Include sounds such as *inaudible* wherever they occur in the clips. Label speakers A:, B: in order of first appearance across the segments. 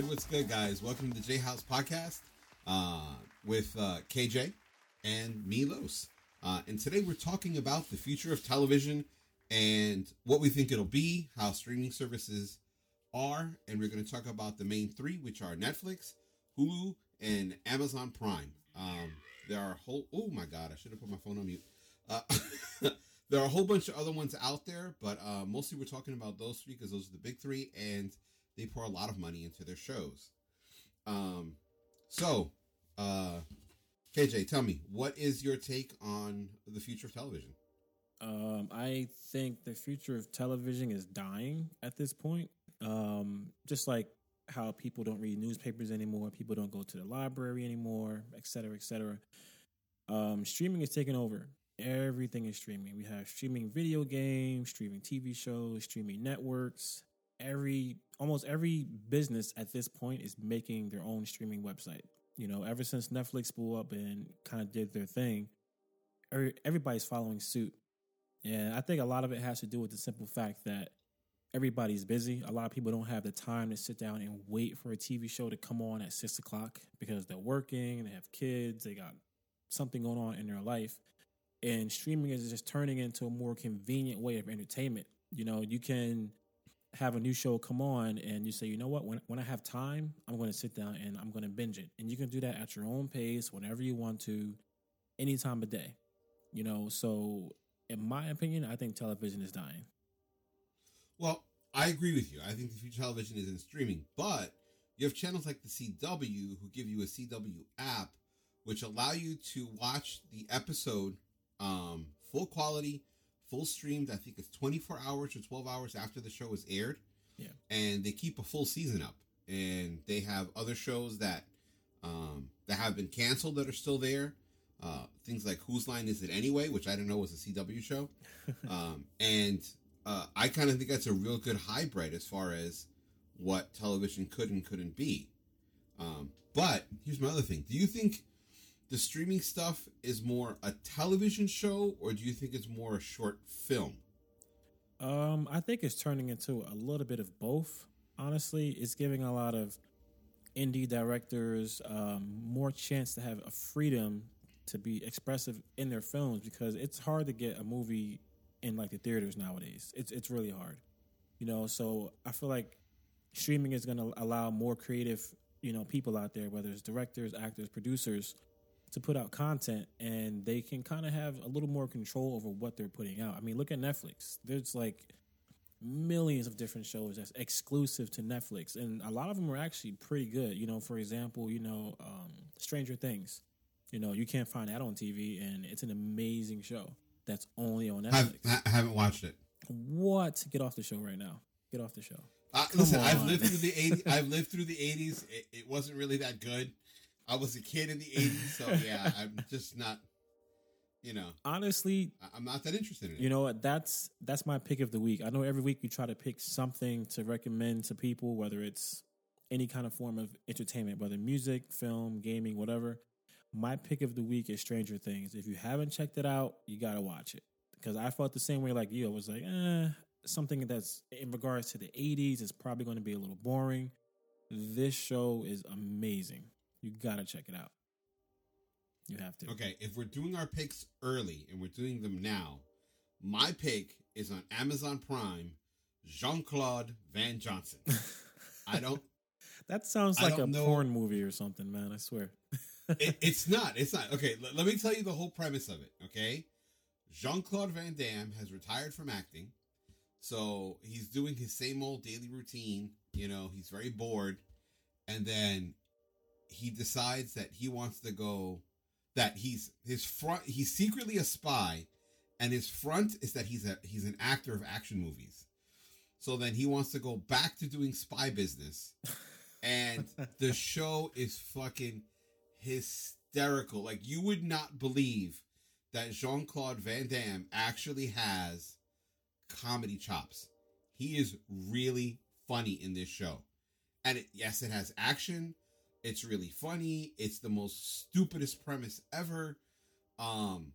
A: What's good? What's good, guys? Welcome to the J House Podcast uh, with uh, KJ and Milos. Uh, and today we're talking about the future of television and what we think it'll be, how streaming services are, and we're going to talk about the main three, which are Netflix, Hulu, and Amazon Prime. Um, there are a whole. Oh my God! I should have put my phone on mute. Uh, *laughs* there are a whole bunch of other ones out there, but uh, mostly we're talking about those three because those are the big three, and they pour a lot of money into their shows. Um, so, uh, KJ, tell me, what is your take on the future of television?
B: Um, I think the future of television is dying at this point. Um, just like how people don't read newspapers anymore, people don't go to the library anymore, et cetera, et cetera. Um, streaming is taking over. Everything is streaming. We have streaming video games, streaming TV shows, streaming networks. Every almost every business at this point is making their own streaming website. You know, ever since Netflix blew up and kind of did their thing, everybody's following suit. And I think a lot of it has to do with the simple fact that everybody's busy. A lot of people don't have the time to sit down and wait for a TV show to come on at six o'clock because they're working, they have kids, they got something going on in their life. And streaming is just turning into a more convenient way of entertainment. You know, you can have a new show come on and you say, you know what, when, when I have time, I'm going to sit down and I'm going to binge it. And you can do that at your own pace, whenever you want to, any time of day. You know, so in my opinion, I think television is dying.
A: Well, I agree with you. I think the future television is in streaming, but you have channels like the CW who give you a CW app, which allow you to watch the episode um, full quality full streamed. I think it's 24 hours or 12 hours after the show is aired.
B: Yeah.
A: And they keep a full season up. And they have other shows that um, that have been canceled that are still there. Uh, things like Whose Line Is It Anyway, which I didn't know was a CW show. *laughs* um, and uh, I kind of think that's a real good hybrid as far as what television could and couldn't be. Um, but here's my other thing. Do you think the streaming stuff is more a television show or do you think it's more a short film?
B: Um, I think it's turning into a little bit of both. Honestly, it's giving a lot of indie directors um, more chance to have a freedom to be expressive in their films because it's hard to get a movie in like the theaters nowadays. It's it's really hard, you know. So I feel like streaming is going to allow more creative, you know, people out there, whether it's directors, actors, producers, to put out content and they can kind of have a little more control over what they're putting out. I mean, look at Netflix. There's like millions of different shows that's exclusive to Netflix, and a lot of them are actually pretty good. You know, for example, you know, um, Stranger Things. You know, you can't find that on TV, and it's an amazing show that's only on Netflix.
A: I haven't watched it.
B: What? Get off the show right now. Get off the show.
A: Uh, listen, on. *laughs* I've lived through the 80s. I've lived through the 80s. It, it wasn't really that good. I was a kid in the '80s, so yeah, *laughs* I'm just not. You know,
B: honestly,
A: I'm not that interested in it.
B: You know what? That's that's my pick of the week. I know every week we try to pick something to recommend to people, whether it's any kind of form of entertainment, whether music, film, gaming, whatever. My pick of the week is Stranger Things. If you haven't checked it out, you gotta watch it because I felt the same way like you. I was like, eh, something that's in regards to the '80s is probably going to be a little boring. This show is amazing. You gotta check it out. You have to.
A: Okay, if we're doing our picks early and we're doing them now, my pick is on Amazon Prime, Jean Claude Van Johnson. I *laughs* don't.
B: that sounds like a know. porn movie or something, man. I swear.
A: it, *laughs* it's not. It's not. Okay, l- let me tell you the whole premise of it. Okay, Jean Claude Van Damme has retired from acting, so he's doing his same old daily routine. You know, he's very bored, and then he decides that he wants to go that he's his front he's secretly a spy and his front is that he's a he's an actor of action movies. So then he wants to go back to doing spy business *laughs* and the show is fucking hysterical. Like you would not believe that jean-claude van damme actually has comedy chops. He is really funny in this show. And it, yes it has action it's really funny. It's the most stupidest premise ever. Um,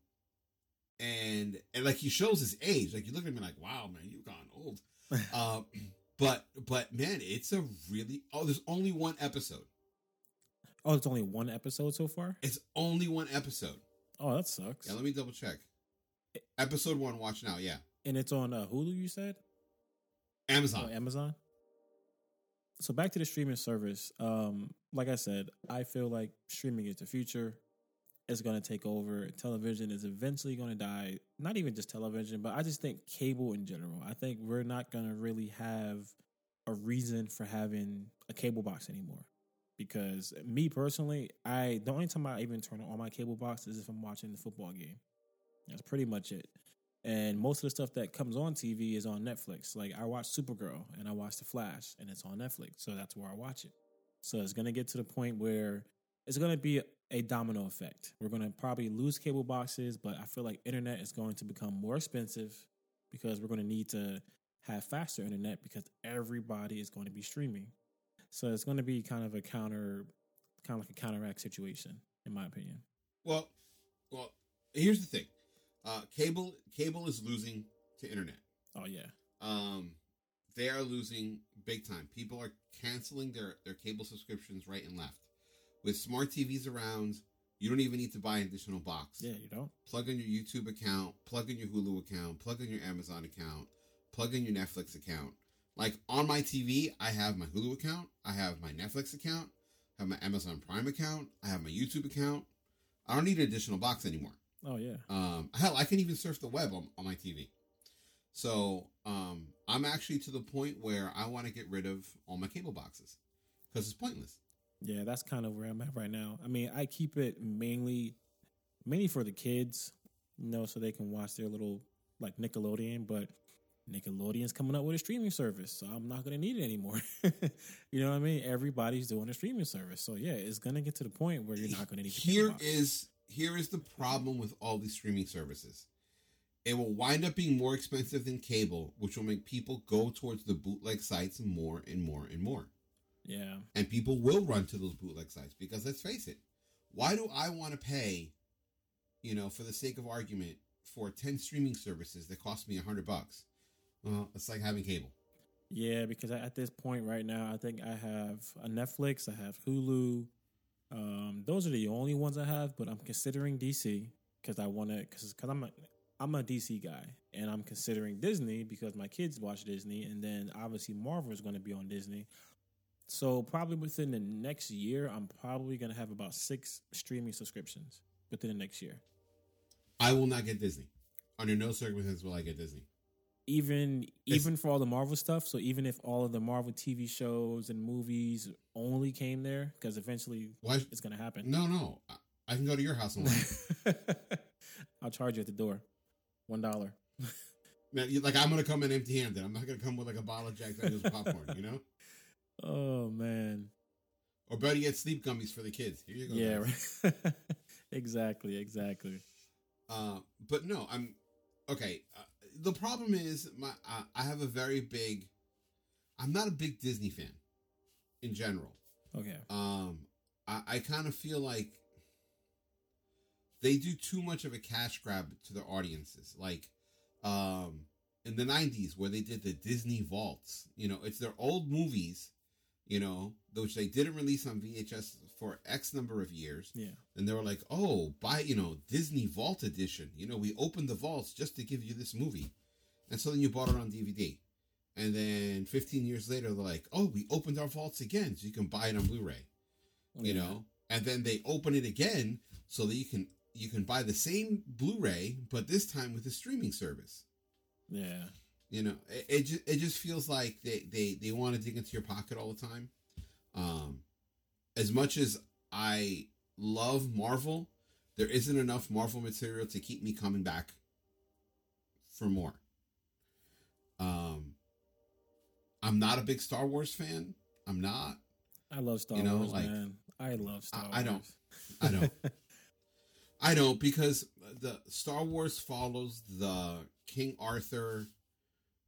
A: and and like he shows his age. Like you look at me like, wow, man, you've gone old. *laughs* um, But but man, it's a really oh, there's only one episode.
B: Oh, it's only one episode so far.
A: It's only one episode.
B: Oh, that sucks.
A: Yeah, let me double check. Episode one, watch now. Yeah,
B: and it's on uh, Hulu. You said
A: Amazon.
B: Oh, Amazon. So back to the streaming service. Um, like I said, I feel like streaming is the future. It's going to take over. Television is eventually going to die. Not even just television, but I just think cable in general. I think we're not going to really have a reason for having a cable box anymore. Because me personally, I the only time I even turn on my cable box is if I'm watching the football game. That's pretty much it. And most of the stuff that comes on TV is on Netflix. Like I watch Supergirl and I watch The Flash and it's on Netflix. So that's where I watch it. So it's going to get to the point where it's going to be a domino effect. We're going to probably lose cable boxes, but I feel like internet is going to become more expensive because we're going to need to have faster internet because everybody is going to be streaming. So it's going to be kind of a counter, kind of like a counteract situation, in my opinion.
A: Well, well, here's the thing uh, cable cable is losing to internet.
B: Oh yeah.
A: Um, they are losing big time. People are canceling their their cable subscriptions right and left. With smart TVs around, you don't even need to buy an additional box.
B: Yeah, you don't.
A: Plug in your YouTube account, plug in your Hulu account, plug in your Amazon account, plug in your Netflix account. Like on my TV, I have my Hulu account, I have my Netflix account, I have my Amazon Prime account, I have my YouTube account. I don't need an additional box anymore.
B: Oh yeah.
A: Um, hell, I can even surf the web on, on my TV. So um, I'm actually to the point where I want to get rid of all my cable boxes because it's pointless.
B: Yeah, that's kind of where I'm at right now. I mean, I keep it mainly, mainly for the kids, you know, so they can watch their little like Nickelodeon. But Nickelodeon's coming up with a streaming service, so I'm not going to need it anymore. *laughs* you know what I mean? Everybody's doing a streaming service, so yeah, it's going to get to the point where you're not going to need.
A: Here is here is the problem with all these streaming services. It will wind up being more expensive than cable, which will make people go towards the bootleg sites more and more and more.
B: Yeah.
A: And people will run to those bootleg sites because let's face it, why do I want to pay, you know, for the sake of argument, for 10 streaming services that cost me a 100 bucks? Well, it's like having cable.
B: Yeah, because at this point right now, I think I have a Netflix, I have Hulu, um, those are the only ones I have, but I'm considering DC because I want to because because I'm a I'm a DC guy and I'm considering Disney because my kids watch Disney and then obviously Marvel is going to be on Disney. So probably within the next year, I'm probably going to have about six streaming subscriptions within the next year.
A: I will not get Disney. Under no circumstances will I get Disney
B: even even for all the Marvel stuff. So even if all of the Marvel TV shows and movies only came there, because eventually it's going to happen.
A: No, no, I can go to your house and watch. *laughs*
B: I'll charge you at the door, one dollar. *laughs*
A: Like I'm going to come in empty-handed. I'm not going to come with like a bottle of Jack Daniel's popcorn. You know? *laughs*
B: Oh man.
A: Or better yet, sleep gummies for the kids. Here you go.
B: Yeah, right. exactly, exactly.
A: Uh, but no, I'm okay. Uh, the problem is my I, I have a very big. I'm not a big Disney fan, in general.
B: Okay.
A: Um, I, I kind of feel like they do too much of a cash grab to their audiences. Like, um, in the '90s where they did the Disney vaults. You know, it's their old movies. You know, which they didn't release on VHS for X number of years.
B: Yeah.
A: And they were like, oh, buy, you know, Disney Vault Edition. You know, we opened the vaults just to give you this movie. And so then you bought it on DVD. And then 15 years later, they're like, oh, we opened our vaults again so you can buy it on Blu ray. You yeah. know? And then they open it again so that you can you can buy the same Blu-ray, but this time with a streaming service.
B: Yeah.
A: You know, it, it just it just feels like they they they want to dig into your pocket all the time. Um, as much as I love Marvel, there isn't enough Marvel material to keep me coming back for more. Um, I'm not a big Star Wars fan. I'm not.
B: I love Star you know, Wars, like, man. I love Star I,
A: Wars. I don't. I *laughs* don't. I don't because the Star Wars follows the King Arthur,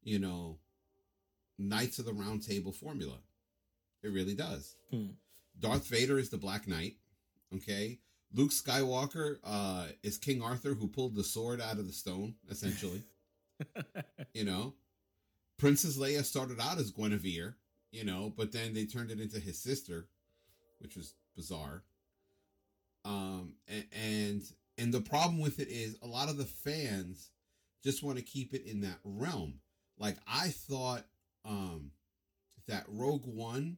A: you know, Knights of the Round Table formula. It really does.
B: Hmm.
A: Darth Vader is the Black Knight. Okay. Luke Skywalker uh, is King Arthur who pulled the sword out of the stone, essentially. *laughs* you know? Princess Leia started out as Guinevere, you know, but then they turned it into his sister, which was bizarre. Um, and, and and the problem with it is a lot of the fans just want to keep it in that realm. Like I thought, um, that Rogue One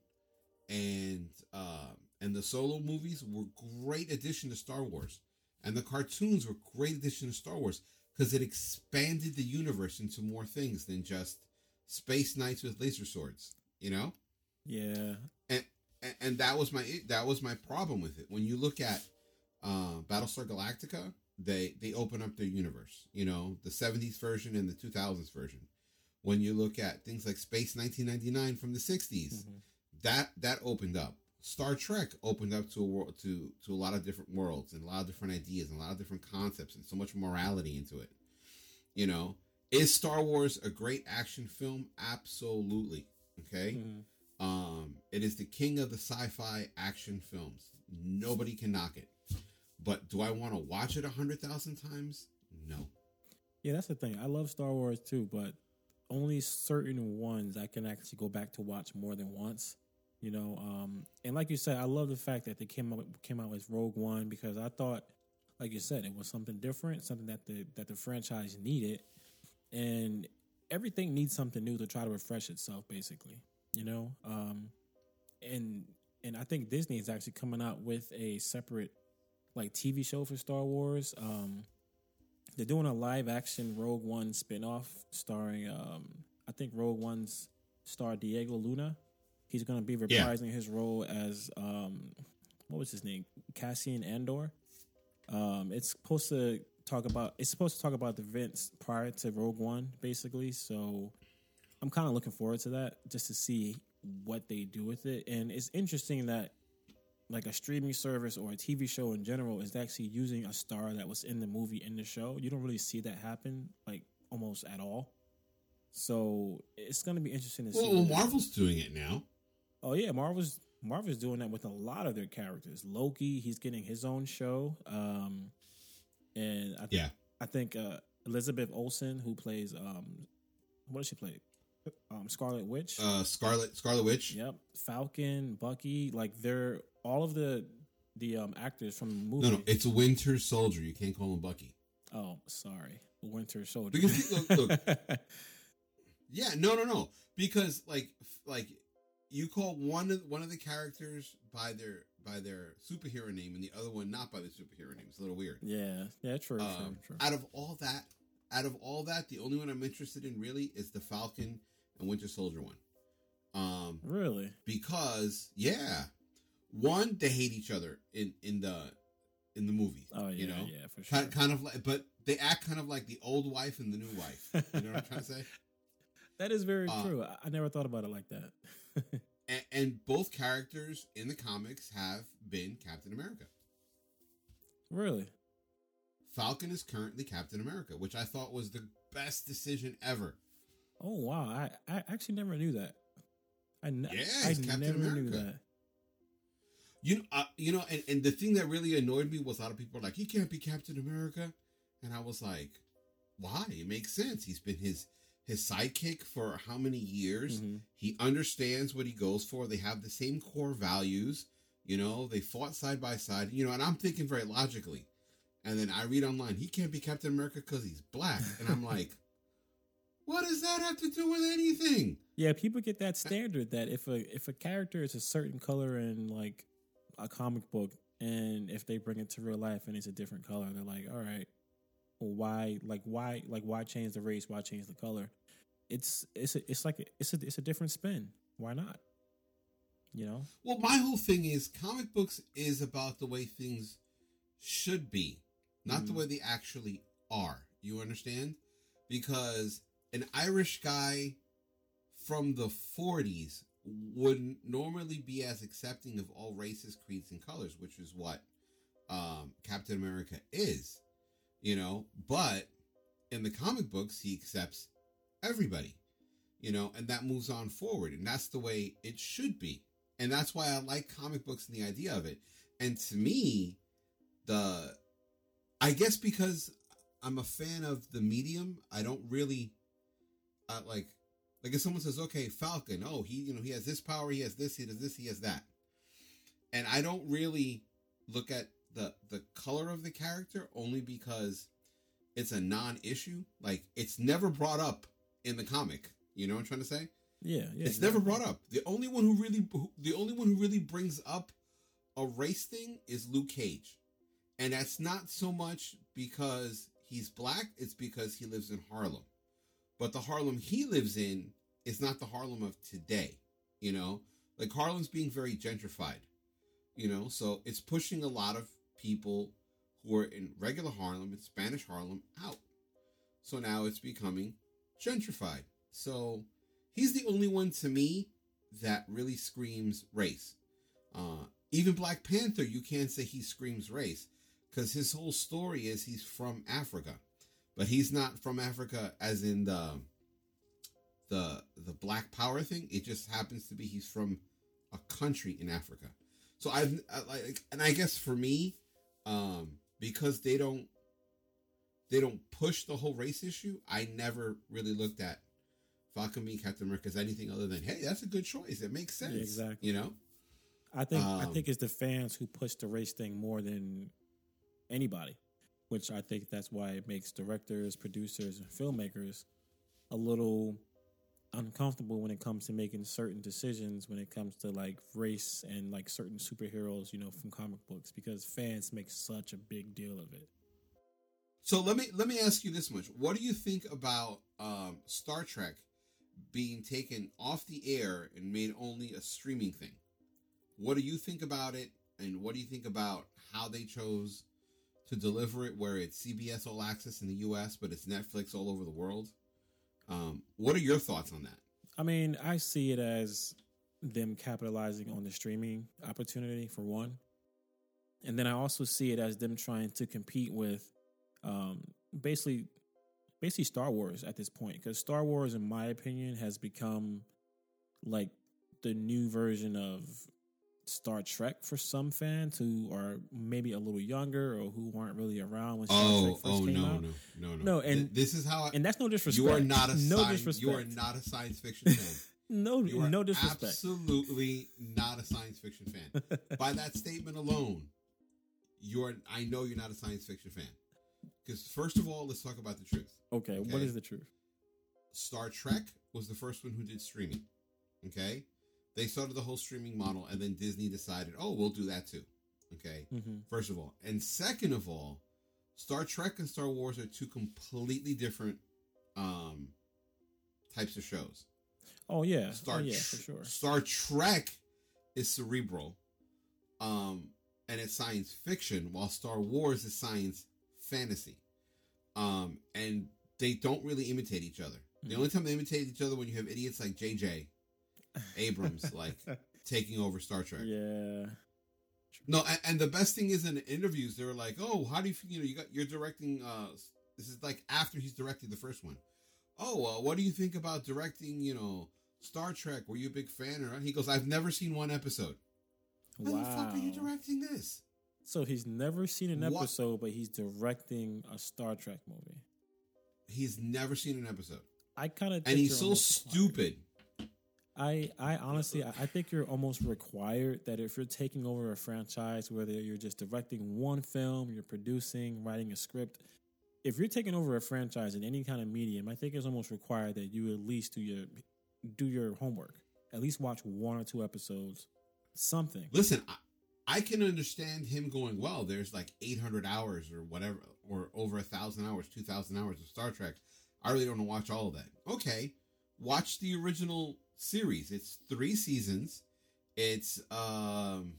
A: and uh, and the solo movies were great addition to Star Wars, and the cartoons were great addition to Star Wars because it expanded the universe into more things than just space knights with laser swords. You know?
B: Yeah.
A: And and that was my that was my problem with it. When you look at uh, Battlestar Galactica, they they open up their universe. You know, the '70s version and the 2000s version. When you look at things like Space 1999 from the '60s, mm-hmm. That that opened up. Star Trek opened up to a world to to a lot of different worlds and a lot of different ideas and a lot of different concepts and so much morality into it. You know, is Star Wars a great action film? Absolutely. Okay. Mm-hmm. Um, it is the king of the sci-fi action films. Nobody can knock it. But do I want to watch it a hundred thousand times? No.
B: Yeah, that's the thing. I love Star Wars too, but only certain ones I can actually go back to watch more than once. You know, um, and like you said, I love the fact that they came out came out with Rogue One because I thought, like you said, it was something different, something that the that the franchise needed, and everything needs something new to try to refresh itself, basically. You know, um, and and I think Disney is actually coming out with a separate like TV show for Star Wars. Um, they're doing a live action Rogue One spinoff starring um, I think Rogue One's star Diego Luna. He's going to be reprising yeah. his role as um, what was his name? Cassian Andor. Um, it's supposed to talk about it's supposed to talk about the events prior to Rogue One, basically. So I'm kind of looking forward to that just to see what they do with it. And it's interesting that like a streaming service or a TV show in general is actually using a star that was in the movie in the show. You don't really see that happen like almost at all. So it's going to be interesting to
A: see.
B: Well,
A: Marvel's doing it now.
B: Oh yeah, Marvel's Marvel's doing that with a lot of their characters. Loki, he's getting his own show. Um, and I th- yeah, I think uh, Elizabeth Olsen, who plays um, what does she play? Um, Scarlet Witch.
A: Uh, Scarlet Scarlet Witch.
B: Yep. Falcon, Bucky, like they're all of the the um actors from the movie.
A: No, no, it's Winter Soldier. You can't call him Bucky.
B: Oh, sorry, Winter Soldier.
A: Because look, look. *laughs* yeah, no, no, no. Because like like you call one of one of the characters by their by their superhero name and the other one not by the superhero name. It's a little weird.
B: Yeah, yeah, true,
A: um,
B: true, true.
A: Out of all that, out of all that, the only one I'm interested in really is the Falcon and Winter Soldier one. Um,
B: really?
A: Because yeah, one they hate each other in in the in the movies.
B: Oh yeah,
A: you know?
B: yeah, for sure.
A: Kind, kind of like, but they act kind of like the old wife and the new wife. You know what I'm trying to say? *laughs*
B: That is very uh, true. I never thought about it like that. *laughs*
A: and, and both characters in the comics have been Captain America.
B: Really?
A: Falcon is currently Captain America, which I thought was the best decision ever.
B: Oh wow! I, I actually never knew that. I n- yeah, I Captain never America. knew that.
A: You uh, you know, and, and the thing that really annoyed me was a lot of people were like, he can't be Captain America, and I was like, why? It makes sense. He's been his his sidekick for how many years? Mm-hmm. He understands what he goes for. They have the same core values. You know, they fought side by side. You know, and I'm thinking very logically. And then I read online, he can't be Captain America because he's black, and I'm *laughs* like, what does that have to do with anything?
B: Yeah, people get that standard that if a if a character is a certain color in like a comic book, and if they bring it to real life and it's a different color, they're like, all right, well, why, like, why, like, why change the race? Why change the color? It's it's a, it's like a, it's a it's a different spin. Why not? You know.
A: Well, my whole thing is comic books is about the way things should be, not mm. the way they actually are. You understand? Because an Irish guy from the 40s would normally be as accepting of all races, creeds, and colors, which is what um, Captain America is, you know. But in the comic books, he accepts everybody, you know, and that moves on forward, and that's the way it should be, and that's why I like comic books and the idea of it. And to me, the I guess because I'm a fan of the medium, I don't really uh, like Like if someone says, "Okay, Falcon, oh he you know he has this power, he has this, he does this, he has that," and I don't really look at the the color of the character only because it's a non-issue. Like it's never brought up in the comic. You know what I'm trying to say?
B: Yeah, yeah.
A: it's never brought up. The only one who really, the only one who really brings up a race thing is Luke Cage, and that's not so much because he's black. It's because he lives in Harlem, but the Harlem he lives in is not the Harlem of today. You know, like Harlem's being very gentrified. You know, so it's pushing a lot of people who are in regular Harlem and Spanish Harlem out. So now it's becoming gentrified. So he's the only one to me that really screams race. Uh, even Black Panther, you can't say he screams race because his whole story is he's from Africa, but he's not from Africa as in the the the Black Power thing. It just happens to be he's from a country in Africa. So I've I, like, and I guess for me, um, because they don't they don't push the whole race issue. I never really looked at Falcon v Captain America as anything other than, hey, that's a good choice. It makes sense.
B: Yeah, exactly.
A: You know.
B: I think I
A: Um,
B: think it's the fans who push the race thing more than anybody, which I think that's why it makes directors, producers, and filmmakers a little uncomfortable when it comes to making certain decisions when it comes to like race and like certain superheroes, you know, from comic books because fans make such a big deal of it.
A: So let me let me ask you this much: What do you think about um, Star Trek being taken off the air and made only a streaming thing? What do you think about it, and what do you think about how they chose to deliver it, where it's CBS All Access in the U.S. but it's Netflix all over the world? Um, what are your thoughts on that?
B: I mean, I see it as them capitalizing on the streaming opportunity for one. And then I also see it as them trying to compete with um, basically basically Star Wars at this point because Star Wars in my opinion has become like the new version of Star Trek for some fans who are maybe a little younger or who weren't really around when Star Trek
A: Oh,
B: first
A: oh
B: came
A: no,
B: out.
A: no, no, no,
B: No, and-
A: Th- this is how I,
B: And that's no disrespect.
A: you are not a
B: no
A: science,
B: disrespect.
A: you are not a science fiction fan. *laughs*
B: no
A: You are
B: no disrespect.
A: absolutely not a science fiction fan. *laughs* By that statement alone, you're I know you're not a science fiction fan. Because first of all, let's talk about the truth.
B: Okay, what
A: Okay.
B: is the truth?
A: Star Trek was the first one who did streaming. Okay? They started the whole streaming model and then Disney decided, "Oh, we'll do that too." Okay?
B: Mm-hmm.
A: First of all, and second of all, Star Trek and Star Wars are two completely different um types of shows.
B: Oh yeah,
A: Star
B: oh, yeah, for sure.
A: Star Trek is cerebral, um, and it's science fiction, while Star Wars is science fantasy. Um, and they don't really imitate each other. The
B: Mhm.
A: only time they imitate each other when you have idiots like J.J. Abrams, *laughs* like taking over Star Trek.
B: yeah,
A: No, and, and the best thing is in the interviews, they were like, "Oh, how do you? You know, you got you're directing. Uh, this is like after he's directed the first one. Oh, uh, what do you think about directing? You know, Star Trek. Were you a big fan? Or he goes, I've never seen one episode. How the fuck are you directing this?
B: So he's never seen an
A: What?
B: episode, but he's directing a Star Trek movie.
A: He's never seen an episode,
B: I kind of
A: and he's so stupid.
B: I I honestly I I think you're almost required that if you're taking over a franchise, whether you're just directing one film, you're producing, writing a script, if you're taking over a franchise in any kind of medium, I think it's almost required that you at least do your do your homework. At least watch one or two episodes, something.
A: Listen, I, I can understand him going, well, there's like 800 hours or whatever, or over a thousand hours, 2,000 hours of Star Trek. I really don't want to watch all of that. Okay, watch the original series. It's three seasons. It's um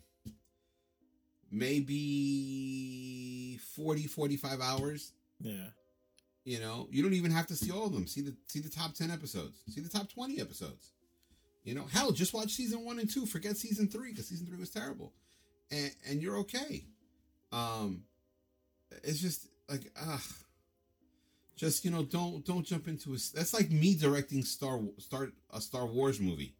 A: maybe 40, 45 hours.
B: Yeah.
A: You know, you don't even have to see all of them. See the see the top 10 episodes. See the top 20 episodes. You know, hell, just watch season one and two. Forget season three because season three was terrible, and and you're okay. Um, it's just like ah, just you know, don't don't jump into a. That's like me directing Star Star a Star Wars movie.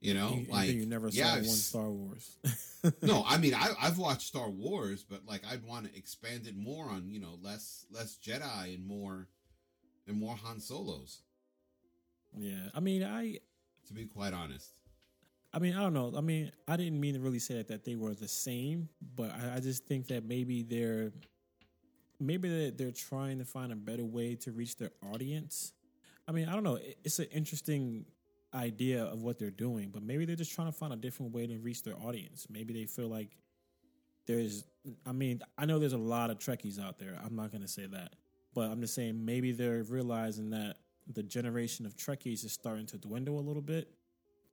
A: You know,
B: You-
A: like
B: you never saw
A: I've
B: one Star Wars. *laughs*
A: no, I mean I I've watched Star Wars, but like I'd want to expand it more on you know less less Jedi and more and more Han Solos.
B: Yeah, I mean, I
A: To be quite honest,
B: I mean, I don't know. I mean, I didn't mean to really say that, that they were the same, but I, I just think that maybe they're maybe they're, they're trying to find a better way to reach their audience. I mean, I don't know. It- It's an interesting idea of what they're doing, but maybe they're just trying to find a different way to reach their audience. Maybe they feel like there's. I mean, I know there's a lot of Trekkies out there. I'm not going to say that, but I'm just saying maybe they're realizing that the generation of Trekkies is starting to dwindle a little bit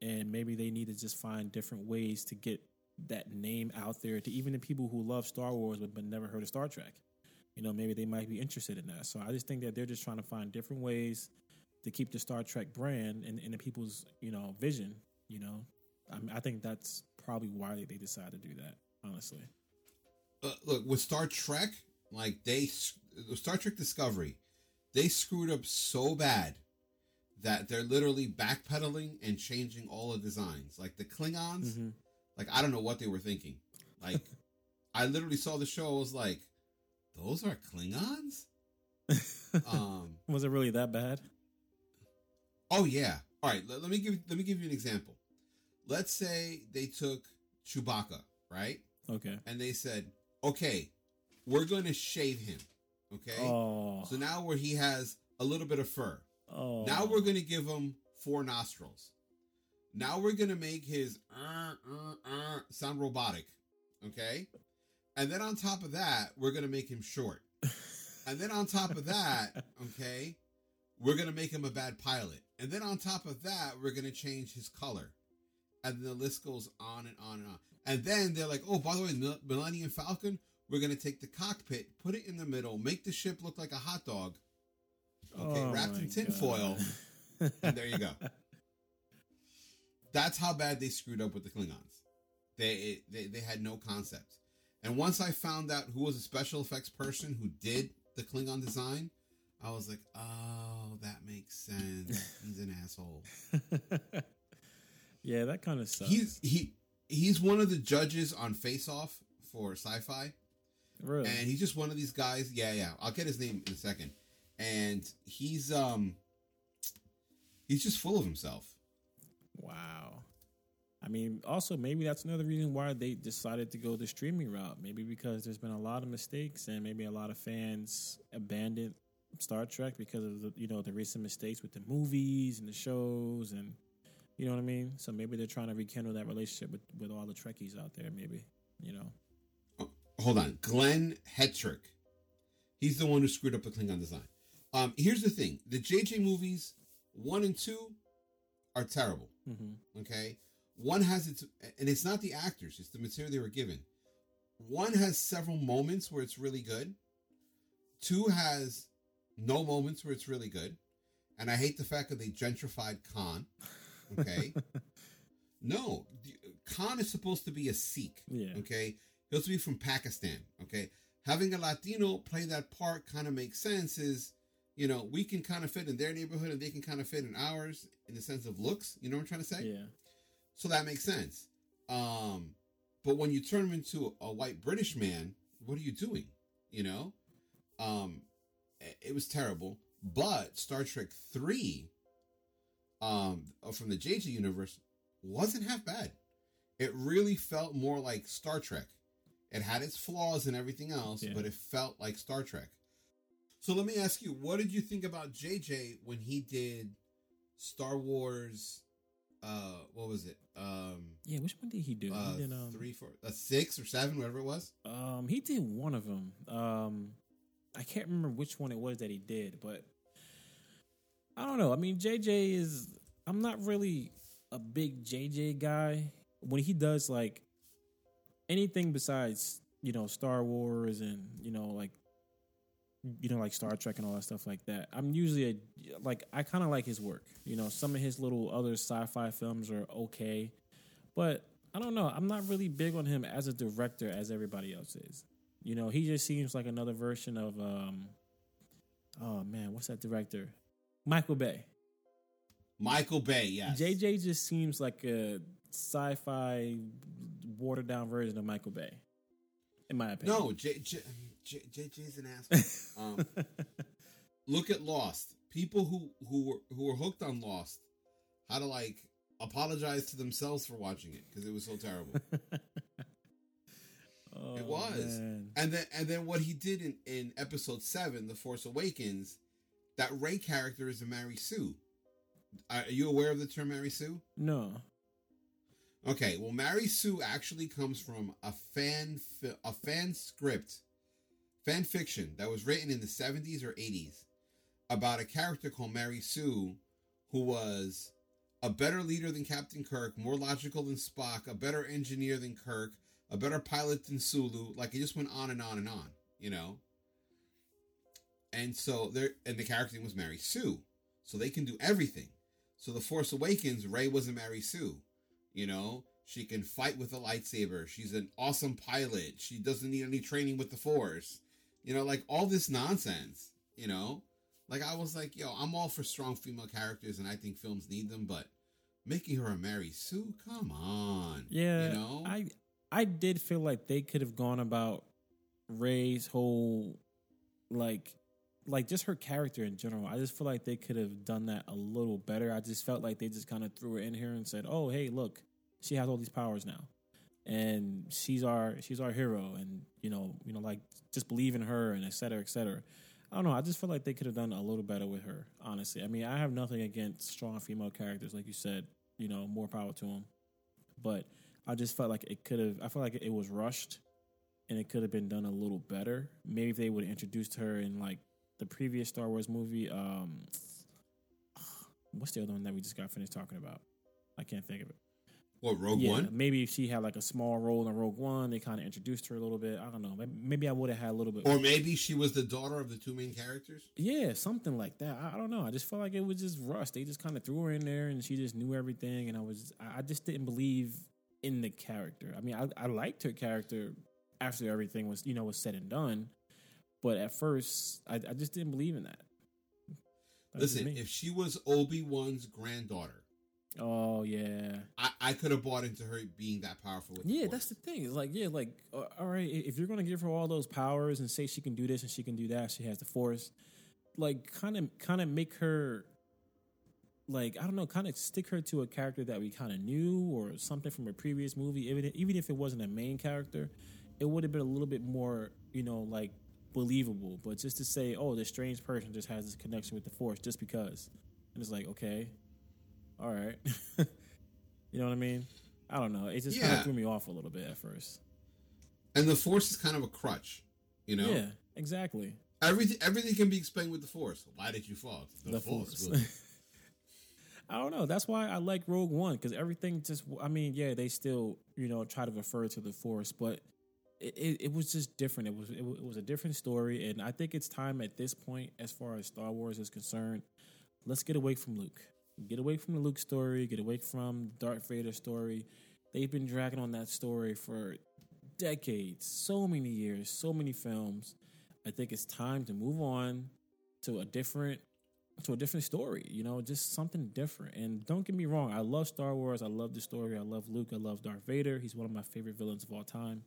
B: and maybe they need to just find different ways to get that name out there to even the people who love Star Wars but, but never heard of Star Trek. You know, maybe they might be interested in that. So I just think that they're just trying to find different ways to keep the Star Trek brand in, in the people's you know vision. You know, I, mean, I think that's probably why they decided to do that. Honestly,
A: uh, look with Star Trek, like they Star Trek Discovery, they screwed up so bad that they're literally backpedaling and changing all the designs. Like the Klingons,
B: Mhm.
A: like I don't know what they were thinking. Like *laughs* I literally saw the show. I was like, those are Klingons. *laughs* Um.
B: was it really that bad?
A: Oh yeah. All right. Let, let me give let me give you an example. Let's say they took Chewbacca, right?
B: Okay.
A: And they said, okay, we're going to shave him. Okay.
B: Oh.
A: So now where he has a little bit of fur.
B: Oh.
A: Now we're going to give him four nostrils. Now we're going to make his uh, uh, uh, sound robotic. Okay. And then on top of that, we're going to make him short. And then on top of that, *laughs* okay, we're going to make him a bad pilot. And then on top of that, we're going to change his color. And the list goes on and on and on. And then they're like, oh, by the way, Mil- Millennium Falcon, we're going to take the cockpit, put it in the middle, make the ship look like a hot dog. Okay,
B: Oh
A: wrapped in tinfoil. *laughs* And there you go. That's how bad they screwed up with the Klingons. They, they they had no concept. And once I found out who was a special effects person who did the Klingon design, I was like, oh, that makes sense. *laughs* He's an asshole.
B: yeah, that kind of sucks.
A: He's he he's one of the judges on Face Off for Syfy.
B: really.
A: and he's just one of these guys. Yeah, yeah. I'll get his name in a second. And he's um he's just full of himself.
B: Wow. I mean, also maybe that's another reason why they decided to go the streaming route. Maybe because there's been a lot of mistakes, and maybe a lot of fans abandoned Star Trek because of the you know the recent mistakes with the movies and the shows, and you know what I mean. So maybe they're trying to rekindle that relationship with with all the Trekkies out there. Maybe you know.
A: Oh, hold on, Glenn Hetrick. He's the one who screwed up the Klingon design. Um, here's the thing: the JJ movies one and two are terrible.
B: hmm
A: Okay, one has its, and it's not the actors; it's the material they were given. One has several moments where it's really good. Two has no moments where it's really good, and I hate the fact that they gentrified Khan. Okay, *laughs* no, Khan is supposed to be a Sikh.
B: Yeah.
A: Okay, he's supposed to be from Pakistan. Okay, having a Latino play that part kind of makes sense. Is you know we can kind of fit in their neighborhood and they can kind of fit in ours in the sense of looks. You know what I'm trying to say?
B: Yeah.
A: So that makes sense. Um, but when you turn him into a white British man, what are you doing? You know, um, it- was terrible. But Star Trek three, um, from the JJ universe, wasn't half bad. It really felt more like Star Trek. It had its flaws and everything else,
B: Yeah.
A: but it felt like Star Trek. So let me ask you, what did you think about JJ when he did Star Wars? Uh, what was it? Um,
B: Yeah. Which one did he do?
A: uh,
B: he did um,
A: three, four, uh, six or seven, whatever it was.
B: Um, he did one of them. Um, I can't remember which one it was that he did, but I don't know. I mean, JJ is. I'm not really a big JJ guy. When he does like anything besides you know Star Wars and you know like you know like Star Trek and all that stuff like that, I'm usually a like I kind of like his work. You know, some of his little other sci-fi films are okay, but I don't know. I'm not really big on him as a director as everybody else is. You know, he just seems like another version of um oh man, what's that director? Michael Bay.
A: Michael Bay, yes.
B: JJ just seems like a sci-fi watered down version of Michael Bay. In my opinion.
A: No, J, J, J, JJ's an asshole. um, *laughs* look at Lost. people who who were who were hooked on Lost had to like apologize to themselves for watching it because it was so terrible. *laughs*
B: oh,
A: it was,
B: man.
A: and then and then what he did in in episode seven, The Force Awakens, that Rey character is a Mary Sue. Are you aware of the term Mary Sue?
B: No.
A: Okay, well, Mary Sue actually comes from a fan fi- a fan script, fan fiction that was written in the seventies or eighties about a character called Mary Sue, who was a better leader than Captain Kirk, more logical than Spock, a better engineer than Kirk, a better pilot than Sulu. Like it just went on and on and on, you know. And so there, and the character name was Mary Sue, so they can do everything. So the Force Awakens, Rey was a Mary Sue. You know, she can fight with a lightsaber. She's an awesome pilot. She doesn't need any training with the Force. You know, like all this nonsense. You know, like I was like, yo, I'm all for strong female characters, and I think films need them, but making her a Mary Sue, come on.
B: Yeah,
A: you know,
B: I I did feel like they could have gone about Rey's whole like like just her character in general. I just feel like they could have done that a little better. I just felt like they just kind of threw her in here and said, "Oh, hey, look, she has all these powers now." And she's our she's our hero and you know, you know like just believe in her and et cetera, et cetera. I don't know. I just feel like they could have done a little better with her, honestly. I mean, I have nothing against strong female characters like you said, you know, more power to them. But I just felt like it could have. I felt like it was rushed, and it could have been done a little better. Maybe if they would have introduced her in like the previous Star Wars movie. Um, *sighs* what's the other one that we just got finished talking about? I can't think of it.
A: What Rogue
B: yeah,
A: One?
B: maybe if she had like a small role in Rogue One, they kind of introduced her a little bit. I don't know. Maybe, maybe I would have had a little bit.
A: Or maybe she was the daughter of the two main characters.
B: Yeah, something like that. I, I don't know. I just felt like it was just rushed. They just kind of threw her in there, and she just knew everything. And I was, I just didn't believe in the character. I mean, I, I liked her character after everything was, you know, was said and done. But at first, I, I just didn't believe in that. Just
A: Listen, if she was Obi Wan's granddaughter,
B: oh yeah,
A: I, I could have bought into her being that powerful. With the
B: yeah,
A: Force.
B: that's the thing. It's like, yeah, like, uh, all right, if you're gonna give her all those powers and say she can do this and she can do that, she has the force, like, kind of, kind of make her, like, I don't know, kind of stick her to a character that we kind of knew or something from a previous movie. Even even if it wasn't a main character, it would have been a little bit more, you know, like believable. But just to say, oh, this strange person just has this connection with the force just because, and it's like, okay, all right, *laughs* you know what I mean? I don't know. It just kind of threw me off a little bit at first.
A: and the Force is kind of a crutch. You know,
B: Yeah, exactly.
A: everything everything can be explained with the Force. Why did you fall?
B: The, force. *laughs* I don't know. That's why I like Rogue One because everything just. I mean, yeah, they still you know try to refer to the Force, but it, it, it was just different. It was it, it was a different story, and I think it's time at this point, as far as Star Wars is concerned, let's get away from Luke. Get away from the Luke story. Get away from the Darth Vader story. They've been dragging on that story for decades, so many years, so many films. I think it's time to move on to a different to a different story, you know, just something different. And don't get me wrong, I love Star Wars. I love the story. I love Luke. I love Darth Vader. He's one of my favorite villains of all time.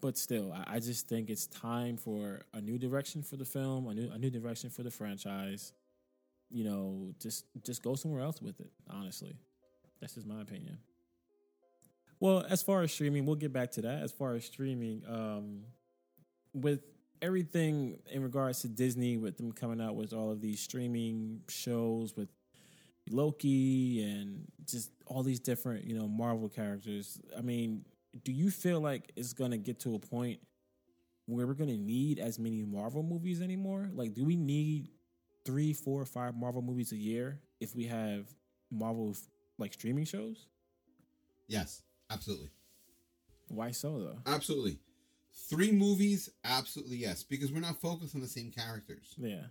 B: But still, I, just think it's time for a new direction for the film, a new a new direction for the franchise. You know, just just go somewhere else with it. Honestly, that's just my opinion. Well, as far as streaming, we'll get back to that. As far as streaming, um, with everything in regards to Disney, with them coming out with all of these streaming shows with Loki and just all these different, you know, Marvel characters. I mean, do you feel like it's gonna get to a point where we're gonna need as many Marvel movies anymore? Like, do we need three, four, five Marvel movies a year if we have Marvel like streaming shows?
A: yes, absolutely,
B: Why so though?
A: absolutely. Three movies, absolutely yes, because we're not focused on the same characters.
B: Yeah.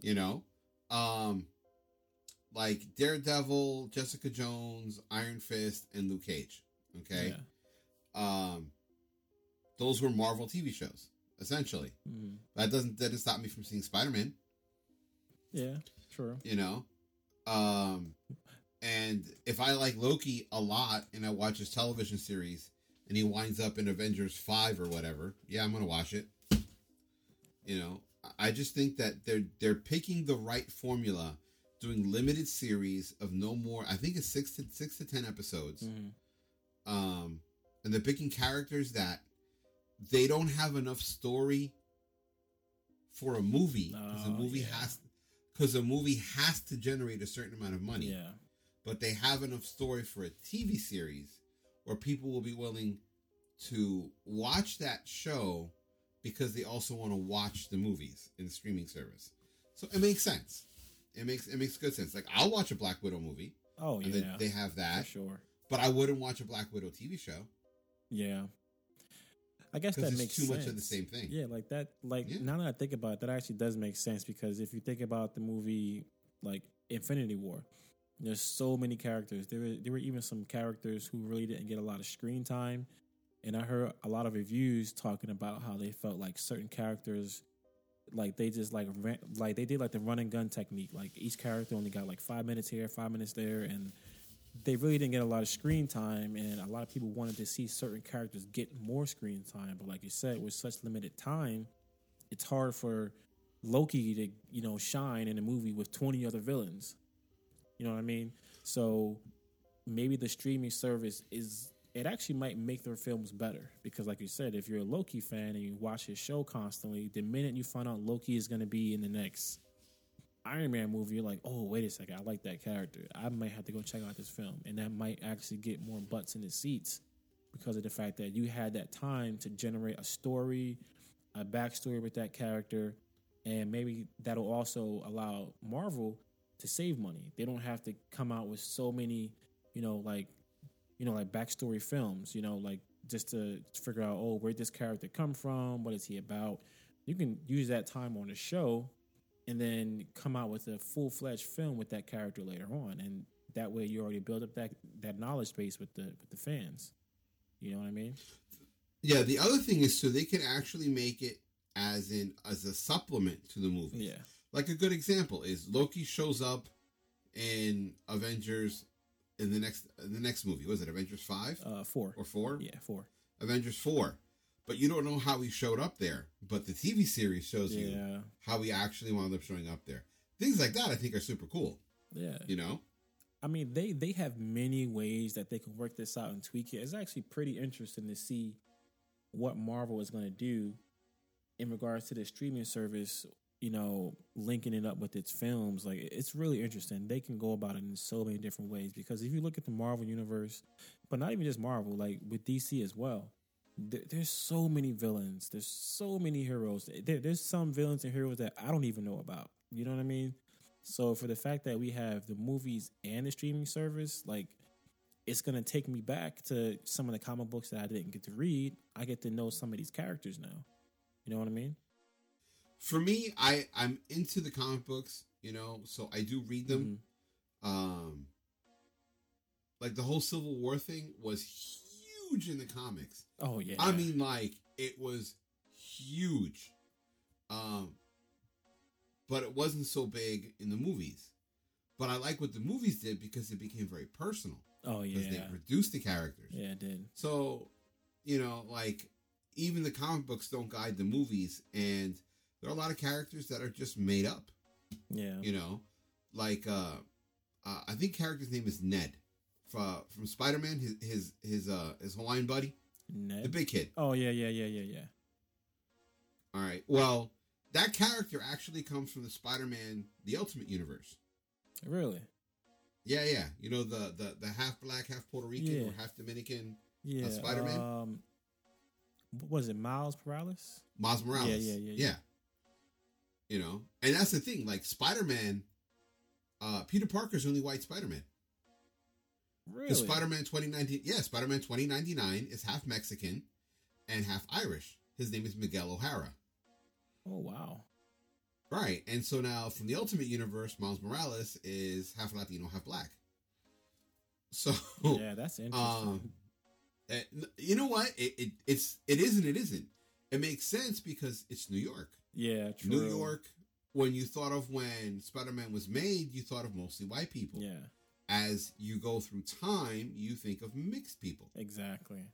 A: You know, um, like Daredevil, Jessica Jones, Iron Fist, and Luke Cage. Okay,
B: Yeah.
A: um, those were Marvel TV shows essentially.
B: Mhm.
A: That doesn't that doesn't stop me from seeing Spider Man.
B: Yeah. True.
A: you know um and if i like loki a lot and i watch his television series and he winds up in avengers 5 or whatever yeah i'm gonna watch it you know I just think that they're they're picking the right formula, doing limited series of no more. I think it's six to six to ten episodes.
B: Mhm.
A: Um, and they're picking characters that they don't have enough story for a movie because
B: Oh,
A: movie
B: yeah.
A: has because a movie has to generate a certain amount of money.
B: Yeah.
A: But they have enough story for a TV series where people will be willing to watch that show because they also want to watch the movies in the streaming service. So it makes sense. It makes it makes good sense. Like I'll watch a Black Widow movie,
B: Oh yeah.
A: they have
B: for
A: that,
B: sure.
A: but I wouldn't watch a Black Widow TV show
B: Yeah. I guess that
A: it's
B: makes
A: too
B: sense.
A: much of the same thing.
B: Yeah, like that. Like
A: Yeah.
B: now that I think about it, that actually does make sense because if you think about the movie like Infinity War, there's so many characters. There were there were even some characters who really didn't get a lot of screen time, and I heard a lot of reviews talking about how they felt like certain characters, like they just like ran, like they did like the run and gun technique. Like each character only got like five minutes here, five minutes there, and they really didn't get a lot of screen time, and a lot of people wanted to see certain characters get more screen time. But like you said, with such limited time, it's hard for Loki to you know shine in a movie with twenty other villains. You know what I mean? So maybe the streaming service is it actually might make their films better because, like you said, if you're a Loki fan and you watch his show constantly, the minute you find out Loki is going to be in the next Iron Man movie, you're like, oh, wait a second, I like that character. I might have to go check out this film. And that might actually get more butts in the seats because of the fact that you had that time to generate a story, a backstory with that character. And maybe that'll also allow Marvel to save money. They don't have to come out with so many, you know, like, you know, like backstory films, you know, like just to figure out, oh, where'd this character come from? What is he about? You can use that time on the show and then come out with a full fledged film with that character later on, and that way you already build up that that knowledge base with the with the fans. You know what I mean?
A: Yeah, the other thing is so they can actually make it as in as a supplement to the movie.
B: Yeah,
A: Like a good example is Loki shows up in Avengers in the next in the next movie. Was it Avengers five
B: uh, four.
A: or four?
B: Yeah, four.
A: Avengers four. But you don't know how he showed up there. But the TV series shows you how he actually wound up showing up there. Things like that I think are super cool.
B: yeah.
A: You know?
B: I mean, they they have many ways that they can work this out and tweak it. It's actually pretty interesting to see what Marvel is going to do in regards to the streaming service. You know, linking it up with its films, like it's really interesting. They can go about it in so many different ways because if you look at the Marvel universe, but not even just Marvel, like with DC as well, there, there's so many villains. There's so many heroes. There, there's some villains and heroes that I don't even know about. You know what I mean? So for the fact that we have the movies and the streaming service, like it's gonna take me back to some of the comic books that I didn't get to read. I get to know some of these characters now. You know what I mean?
A: For me, I I'm into the comic books, you know, so I do read them.
B: Mhm.
A: Um like the whole Civil War thing was huge in the comics.
B: Oh yeah.
A: I mean, like it was huge. Um, but it wasn't so big in the movies. But I like what the movies did because it became very personal
B: oh yeah.
A: because they reduced the characters.
B: Yeah, it did.
A: So, you know, like even the comic books don't guide the movies, and there are a lot of characters that are just made up.
B: Yeah.
A: You know, like uh, uh I think character's name is Ned from from Spider Man. His his his uh his Hawaiian buddy,
B: Ned.
A: the big kid.
B: oh yeah, yeah, yeah, yeah, yeah.
A: All right. Well, that character actually comes from the Spider-Man, the Ultimate Universe.
B: Really?
A: Yeah, yeah. You know the the, the half black, half Puerto Rican,
B: Yeah.
A: or half Dominican
B: Yeah.
A: Spider-Man?
B: Um, what was it Miles Morales?
A: Miles Morales.
B: Yeah, yeah, yeah, yeah.
A: You know, and that's the thing. Like Spider-Man, uh, Peter Parker's only white Spider-Man.
B: Really?
A: Spider-Man twenty nineteen, yeah, Spider-Man twenty ninety nine is half Mexican and half Irish. His name is Miguel O'Hara.
B: Oh wow.
A: Right. And so now from the Ultimate Universe, Miles Morales is half Latino, half black. So
B: Yeah, that's *laughs* interesting.
A: Um, you know what? It, it it's it is and it isn't. It makes sense because it's New York.
B: yeah, true.
A: New York. When you thought of when Spider Man was made, you thought of mostly white people.
B: Yeah,
A: As you go through time, you think of mixed people.
B: exactly.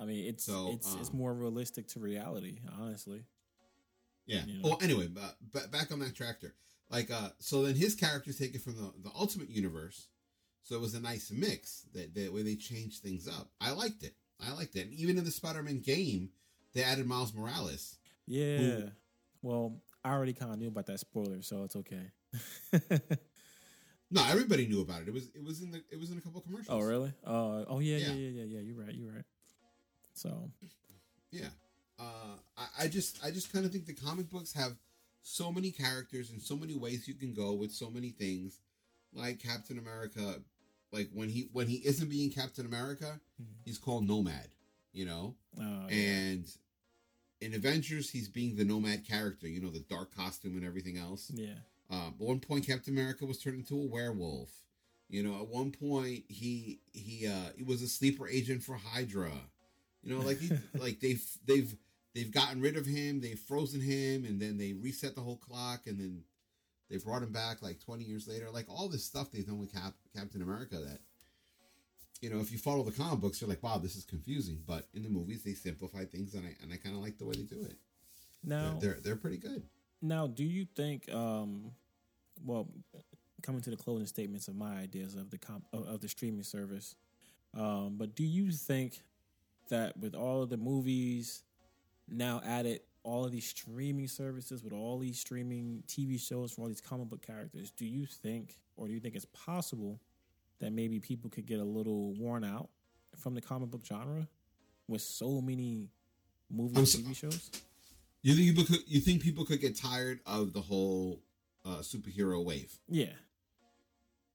B: I mean, it's
A: So,
B: it's it's
A: um,
B: more realistic to reality, honestly.
A: Yeah.
B: You know?
A: Well, anyway, but, but back on that tractor. Like, uh, so then his character's taken from the, the Ultimate Universe. So it was a nice mix that, that way they changed things up. I liked it. I liked it. And even in the Spider Man game, they added Miles Morales.
B: Yeah. Well, I already kind of knew about that spoiler, so it's okay. *laughs*
A: No, everybody knew about it. It was it was in the it was in a couple commercials.
B: oh, really? Uh, oh, yeah, yeah,
A: Yeah.
B: yeah, yeah, yeah. You're right. You're right. So,
A: Yeah. Uh, I, I just I just kind of think the comic books have so many characters and so many ways you can go with so many things. Like Captain America, like when he when he isn't being Captain America,
B: Mhm.
A: he's called Nomad. You know,
B: yeah.
A: and in Avengers, he's being the Nomad character. You know, the dark costume and everything else.
B: yeah.
A: Um, at one point, Captain America was turned into a werewolf. You know, at one point he he uh he was a sleeper agent for Hydra. You know, like he *laughs* like they've they've they've gotten rid of him, they've frozen him, and then they reset the whole clock, and then they brought him back like twenty years later. Like all this stuff they've done with Cap, Captain America that. You know, if you follow the comic books, you're like, "Wow, this is confusing." But in the movies, they simplify things, and I and I kind of like the way they do it.
B: Now,
A: They're, they're they're pretty good.
B: Now, do you think? Um, well, coming to the closing statements of my ideas of the comp, of, of the streaming service, um, but do you think that with all of the movies now added, all of these streaming services with all these streaming TV shows from all these comic book characters, do you think, or do you think it's possible that maybe people could get a little worn out from the comic book genre with so many movies and TV shows?
A: You think people could, you think people could get tired of the whole uh, superhero wave?
B: Yeah,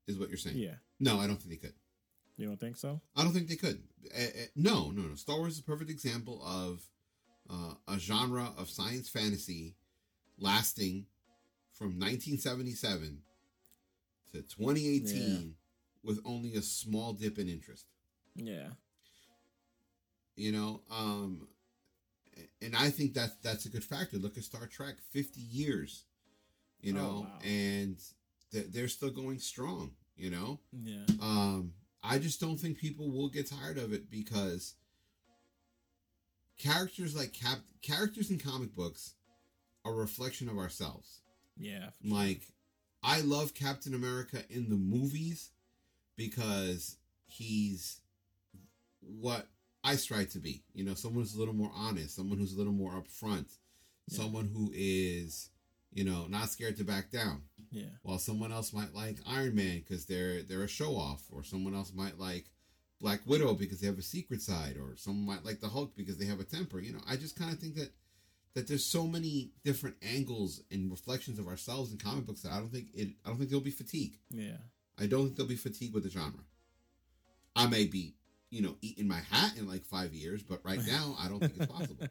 A: Is what you're saying?
B: yeah.
A: No, I don't think they could.
B: You don't think so?
A: I don't think they could. Uh, uh, no, no, no. Star Wars is a perfect example of uh, a genre of science fantasy lasting from 1977 to 2018 with only a small dip in interest.
B: Yeah.
A: You know, um, and I think that that's a good factor. Look at Star Trek, 50 years. You
B: Oh,
A: know,
B: wow.
A: and th- they're still going strong. You know,
B: Yeah.
A: Um, I just don't think people will get tired of it because characters like cap characters in comic books are a reflection of ourselves.
B: Yeah.
A: Like, I love Captain America in the movies because he's what I strive to be. You know, someone who's a little more honest, someone who's a little more upfront,
B: Yeah.
A: someone who is, you know, not scared to back down
B: Yeah.
A: while someone else might like Iron Man because they're they're a show off, or someone else might like Black Widow because they have a secret side, or someone might like the Hulk because they have a temper. You know, I just kind of think that that there's so many different angles and reflections of ourselves in comic books that I don't think it. I don't think there'll be fatigue.
B: Yeah.
A: I don't think there'll be fatigue with the genre. I may be, you know, eating my hat in like five years, but right *laughs* now I don't think it's possible.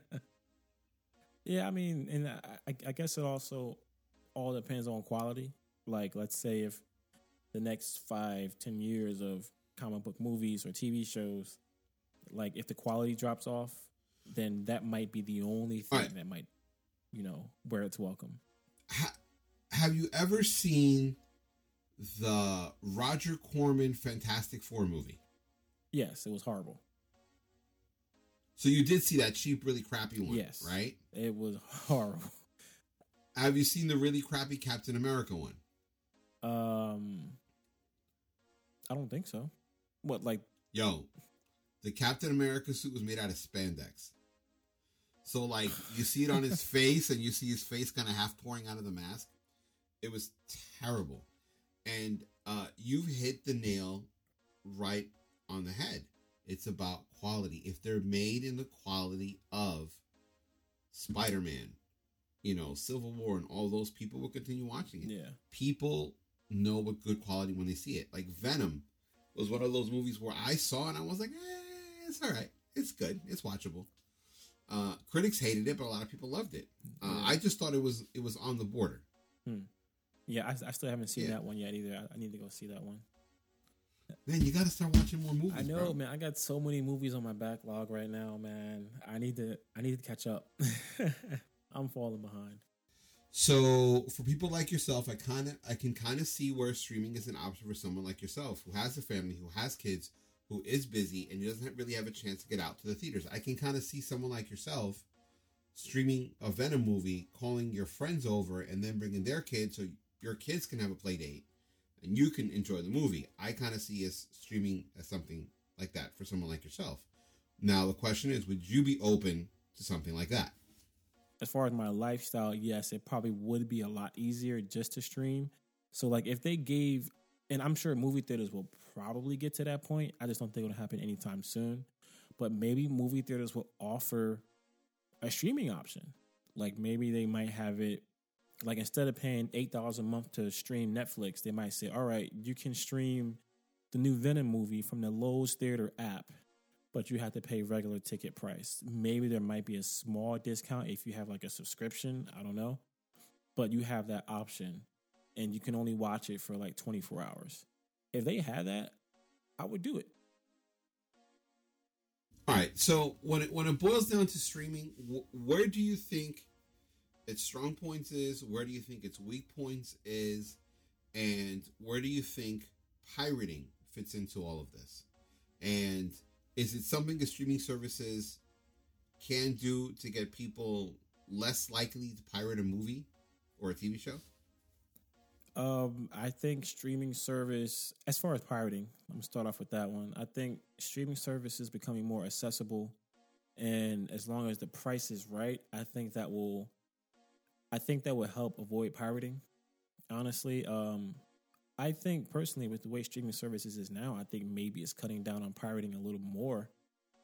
B: Yeah, I mean, and I, I- guess it also all depends on quality. Like, let's say if the next five, ten years of comic book movies or TV shows, like if the quality drops off, then that might be the only thing
A: Right.
B: that might, you know, where it's welcome.
A: ha- have you ever seen the Roger Corman Fantastic Four movie?
B: Yes, it was horrible.
A: So you did see that cheap, really crappy one,
B: Yes.
A: right?
B: It was horrible.
A: Have you seen the really crappy Captain America one?
B: Um, I don't think so. What, like,
A: Yo, the Captain America suit was made out of spandex. So like you see it on his *laughs* face, and you see his face kind of half pouring out of the mask. It was terrible, and uh, you've hit the nail right on the head. It's about quality. If they're made in the quality of Spider Man, you know, Civil War, and all those people will continue watching it
B: yeah,
A: people know what good quality when they see it. Like Venom was one of those movies where I saw it and I was like, eh, it's all right. It's good. It's watchable. Uh, critics hated it, but a lot of people loved it. Uh. I just thought it was it was on the border.
B: yeah. I, I still haven't seen
A: Yeah.
B: that one yet either. I, I need to go see that one.
A: Man, you got to start watching more movies.
B: I know,
A: bro.
B: man. I got so many movies on my backlog right now, man. I need to. I need to catch up. *laughs* I'm falling behind.
A: So for people like yourself, I kind of I can kind of see where streaming is an option for someone like yourself who has a family, who has kids, who is busy, and doesn't really have a chance to get out to the theaters. I can kind of see someone like yourself streaming a Venom movie, calling your friends over, and then bringing their kids so your kids can have a play date and you can enjoy the movie. I kind of see as streaming as something like that for someone like yourself. Now, the question is would you be open to something like that?
B: As far as my lifestyle, yes, it probably would be a lot easier just to stream. So, like, if they gave, and I'm sure movie theaters will probably get to that point. I just don't think it'll happen anytime soon. But maybe movie theaters will offer a streaming option. Like maybe they might have it like instead of paying eight dollars a month to stream Netflix, they might say, "All right, you can stream the new Venom movie from the Loews Theater app, but you have to pay regular ticket price. Maybe there might be a small discount if you have like a subscription. I don't know, but you have that option, and you can only watch it for like twenty four hours. If they had that, I would do it.
A: All right. So when it when it boils down to streaming, wh- where do you think its strong points is? Where do you think its weak points is? And where do you think pirating fits into all of this? And is it something the streaming services can do to get people less likely to pirate a movie or a TV show?
B: Um, I think streaming service, as far as pirating, I'm gonna start off with that one. I think streaming service is becoming more accessible, and as long as the price is right, I think that will, I think that would help avoid pirating. Honestly, um, I think personally, with the way streaming services is now, I think maybe it's cutting down on pirating a little more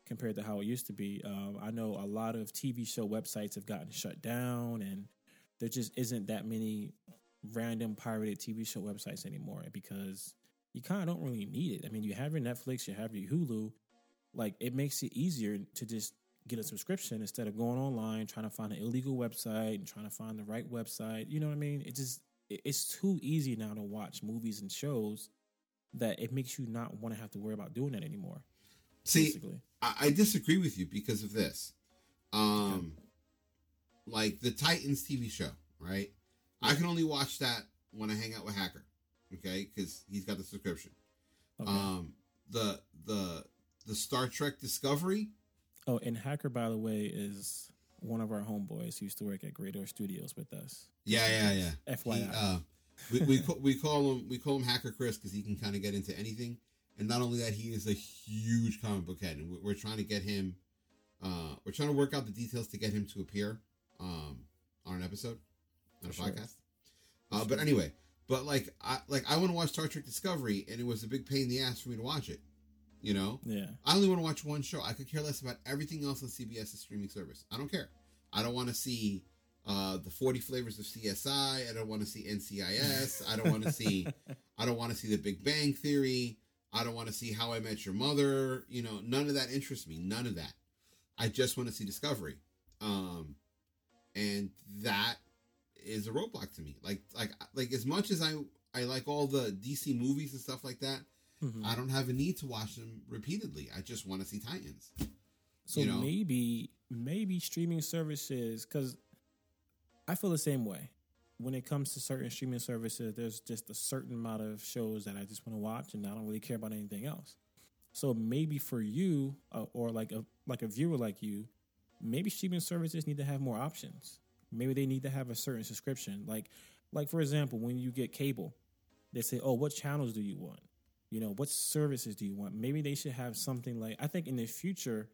B: compared to how it used to be. Um, I know a lot of TV show websites have gotten shut down, and there just isn't that many random pirated TV show websites anymore because you kind of don't really need it. I mean, you have your Netflix, you have your Hulu. Like, it makes it easier to just get a subscription instead of going online trying to find an illegal website and trying to find the right website. You know what I mean? It just it's too easy now to watch movies and shows that it makes you not want to have to worry about doing that anymore.
A: See, basically. I, I disagree with you because of this. Um, okay. like the Titans TV show, right? I can only watch that when I hang out with Hacker, okay? Because he's got the subscription. Okay. Um, the the the Star Trek Discovery.
B: Oh, and Hacker, by the way, is one of our homeboys who used to work at Great Door Studios with us.
A: Yeah, yeah, yeah. FYI. He, uh, we we, call, we call him we call him Hacker Chris because he can kind of get into anything, and not only that, he is a huge comic book head, and we're, we're trying to get him. Uh, we're trying to work out the details to get him to appear um, on an episode on a sure. podcast. Uh, but anyway, but like I like I want to watch Star Trek Discovery, and it was a big pain in the ass for me to watch it. You know,
B: yeah.
A: I only want to watch one show. I could care less about everything else on CBS's streaming service. I don't care. I don't want to see uh, the Forty Flavors of CSI. I don't want to see NCIS. I don't want to see. *laughs* I don't want to see The Big Bang Theory. I don't want to see How I Met Your Mother. You know, none of that interests me. None of that. I just want to see Discovery. Um, and that is a roadblock to me. Like like like as much as I I like all the DC movies and stuff like that, mm-hmm. I don't have a need to watch them repeatedly. I just want to see Titans.
B: So you know? maybe maybe streaming services because I feel the same way. When it comes to certain streaming services, there's just a certain amount of shows that I just want to watch, and I don't really care about anything else. So maybe for you, uh, or like a like a viewer like you, maybe streaming services need to have more options. Maybe they need to have a certain subscription. Like, like for example, when you get cable, they say, "Oh, what channels do you want? You know, what services do you want?" Maybe they should have something like. I think in the future,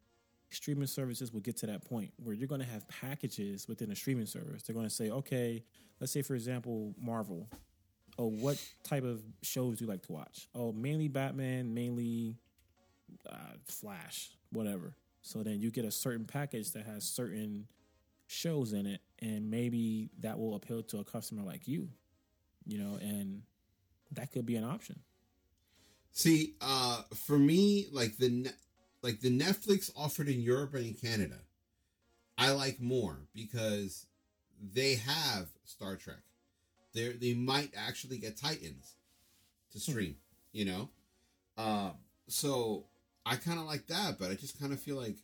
B: streaming services will get to that point where you're going to have packages within a streaming service. They're going to say, "Okay, let's say for example, Marvel. Oh, what type of shows do you like to watch? Oh, mainly Batman, mainly uh, Flash, whatever." So then you get a certain package that has certain shows in it, and maybe that will appeal to a customer like you, you know, and that could be an option.
A: See, uh, for me, like the like the Netflix offered in Europe and in Canada, I like more because they have Star Trek. They they might actually get Titans to hmm. stream, you know. Uh, so I kind of like that, but I just kind of feel like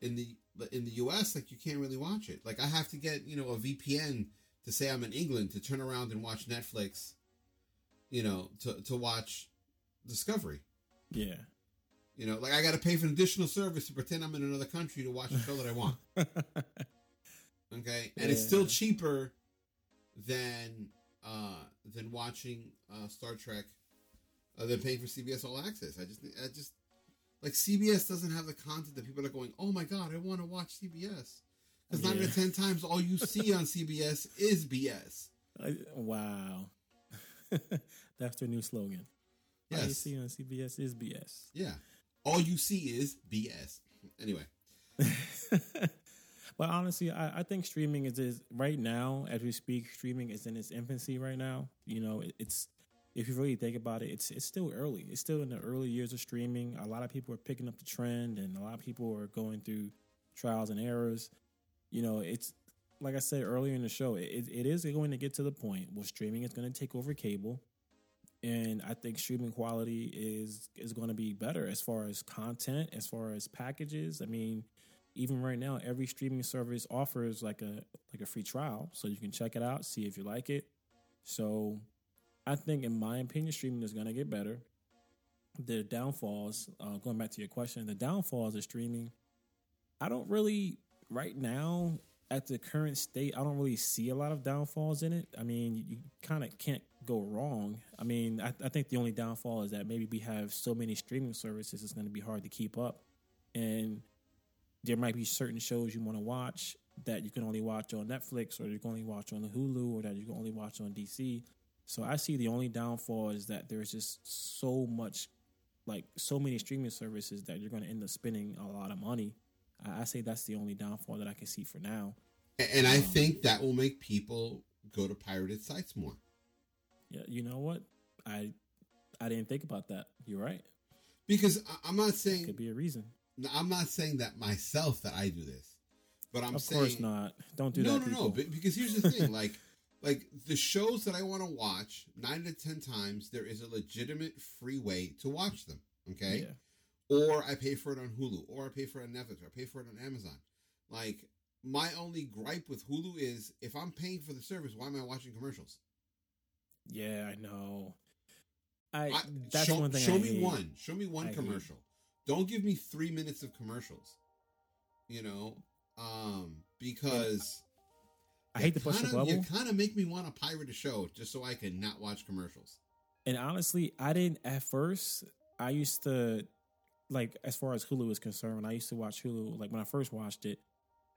A: in the in the US, like you can't really watch it. Like I have to get you know a VPN to say I'm in England to turn around and watch Netflix. You know, to to watch Discovery.
B: Yeah.
A: You know, like I got to pay for an additional service to pretend I'm in another country to watch a show that I want. *laughs* Okay, and it's still cheaper than uh than watching uh Star Trek uh, than paying for CBS All Access. I just I just like CBS doesn't have the content that people are going, oh my god, I want to watch CBS. Because nine out
B: Yeah.
A: of ten times, all you see on CBS is BS. *laughs*
B: I, wow, *laughs* that's their new slogan. All you see on CBS is BS.
A: yeah. All you see is BS. Anyway, *laughs*
B: but honestly, I, I think streaming is, is right now, as we speak, streaming is in its infancy right now. You know, it, it's if you really think about it, it's it's still early. It's still in the early years of streaming. A lot of people are picking up the trend, and a lot of people are going through trials and errors. You know, it's like I said earlier in the show, it, it is going to get to the point where streaming is going to take over cable, and I think streaming quality is is going to be better as far as content, as far as packages. I mean, even right now, every streaming service offers like a like a free trial, so you can check it out, see if you like it. So, I think, in my opinion, streaming is going to get better. The downfalls, uh, going back to your question, the downfalls of streaming, I don't really right now at the current state, I don't really see a lot of downfalls in it. I mean, you, you kind of can't go wrong. I mean, I, I think the only downfall is that maybe we have so many streaming services, it's going to be hard to keep up. And there might be certain shows you want to watch that you can only watch on Netflix or you can only watch on the Hulu or that you can only watch on DC. So I see the only downfall is that there's just so much, like so many streaming services that you're going to end up spending a lot of money. I, I say that's the only downfall that I can see for now.
A: And I think that will make people go to pirated sites more.
B: Yeah, you know what? I I didn't think about that. You're right.
A: Because I'm not saying
B: Could be a reason.
A: I'm not saying that myself that I do this, but I'm
B: of
A: saying
B: course not. Don't do
A: no,
B: that.
A: no,
B: people.
A: no. Because here's the thing: like, *laughs* like the shows that I want to watch, nine to ten times, there is a legitimate free way to watch them. Okay,
B: Yeah.
A: or I pay for it on Hulu, or I pay for it on Netflix, or I pay for it on Amazon. Like, my only gripe with Hulu is if I'm paying for the service, why am I watching commercials?
B: Yeah, I know. I,
A: I,
B: that's
A: show,
B: one thing.
A: Show
B: I
A: me
B: hate.
A: one. Show me one
B: I hate.
A: commercial. Don't give me three minutes of commercials. You know, um, because
B: I hate to push the
A: kinda,
B: bubble.
A: You kind of make me want to pirate a show just so I can not watch commercials.
B: And honestly, I didn't at first. I used to like as far as Hulu is concerned. When I used to watch Hulu, like when I first watched it,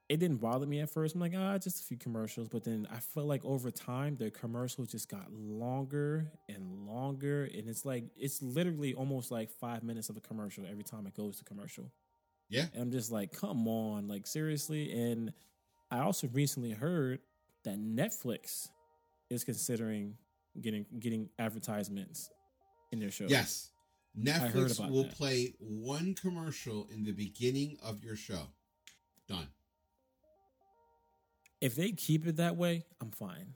B: it didn't bother me at first. I'm like, ah, just a few commercials. But then I felt like over time, the commercials just got longer and longer, and it's like it's literally almost like five minutes of a commercial every time it goes to commercial.
A: Yeah.
B: And I'm just like, come on, like seriously. And I also recently heard that Netflix is considering getting getting advertisements in their shows.
A: Yes, Netflix will
B: that.
A: play one commercial in the beginning of your show. Done.
B: If they keep it that way, I'm fine.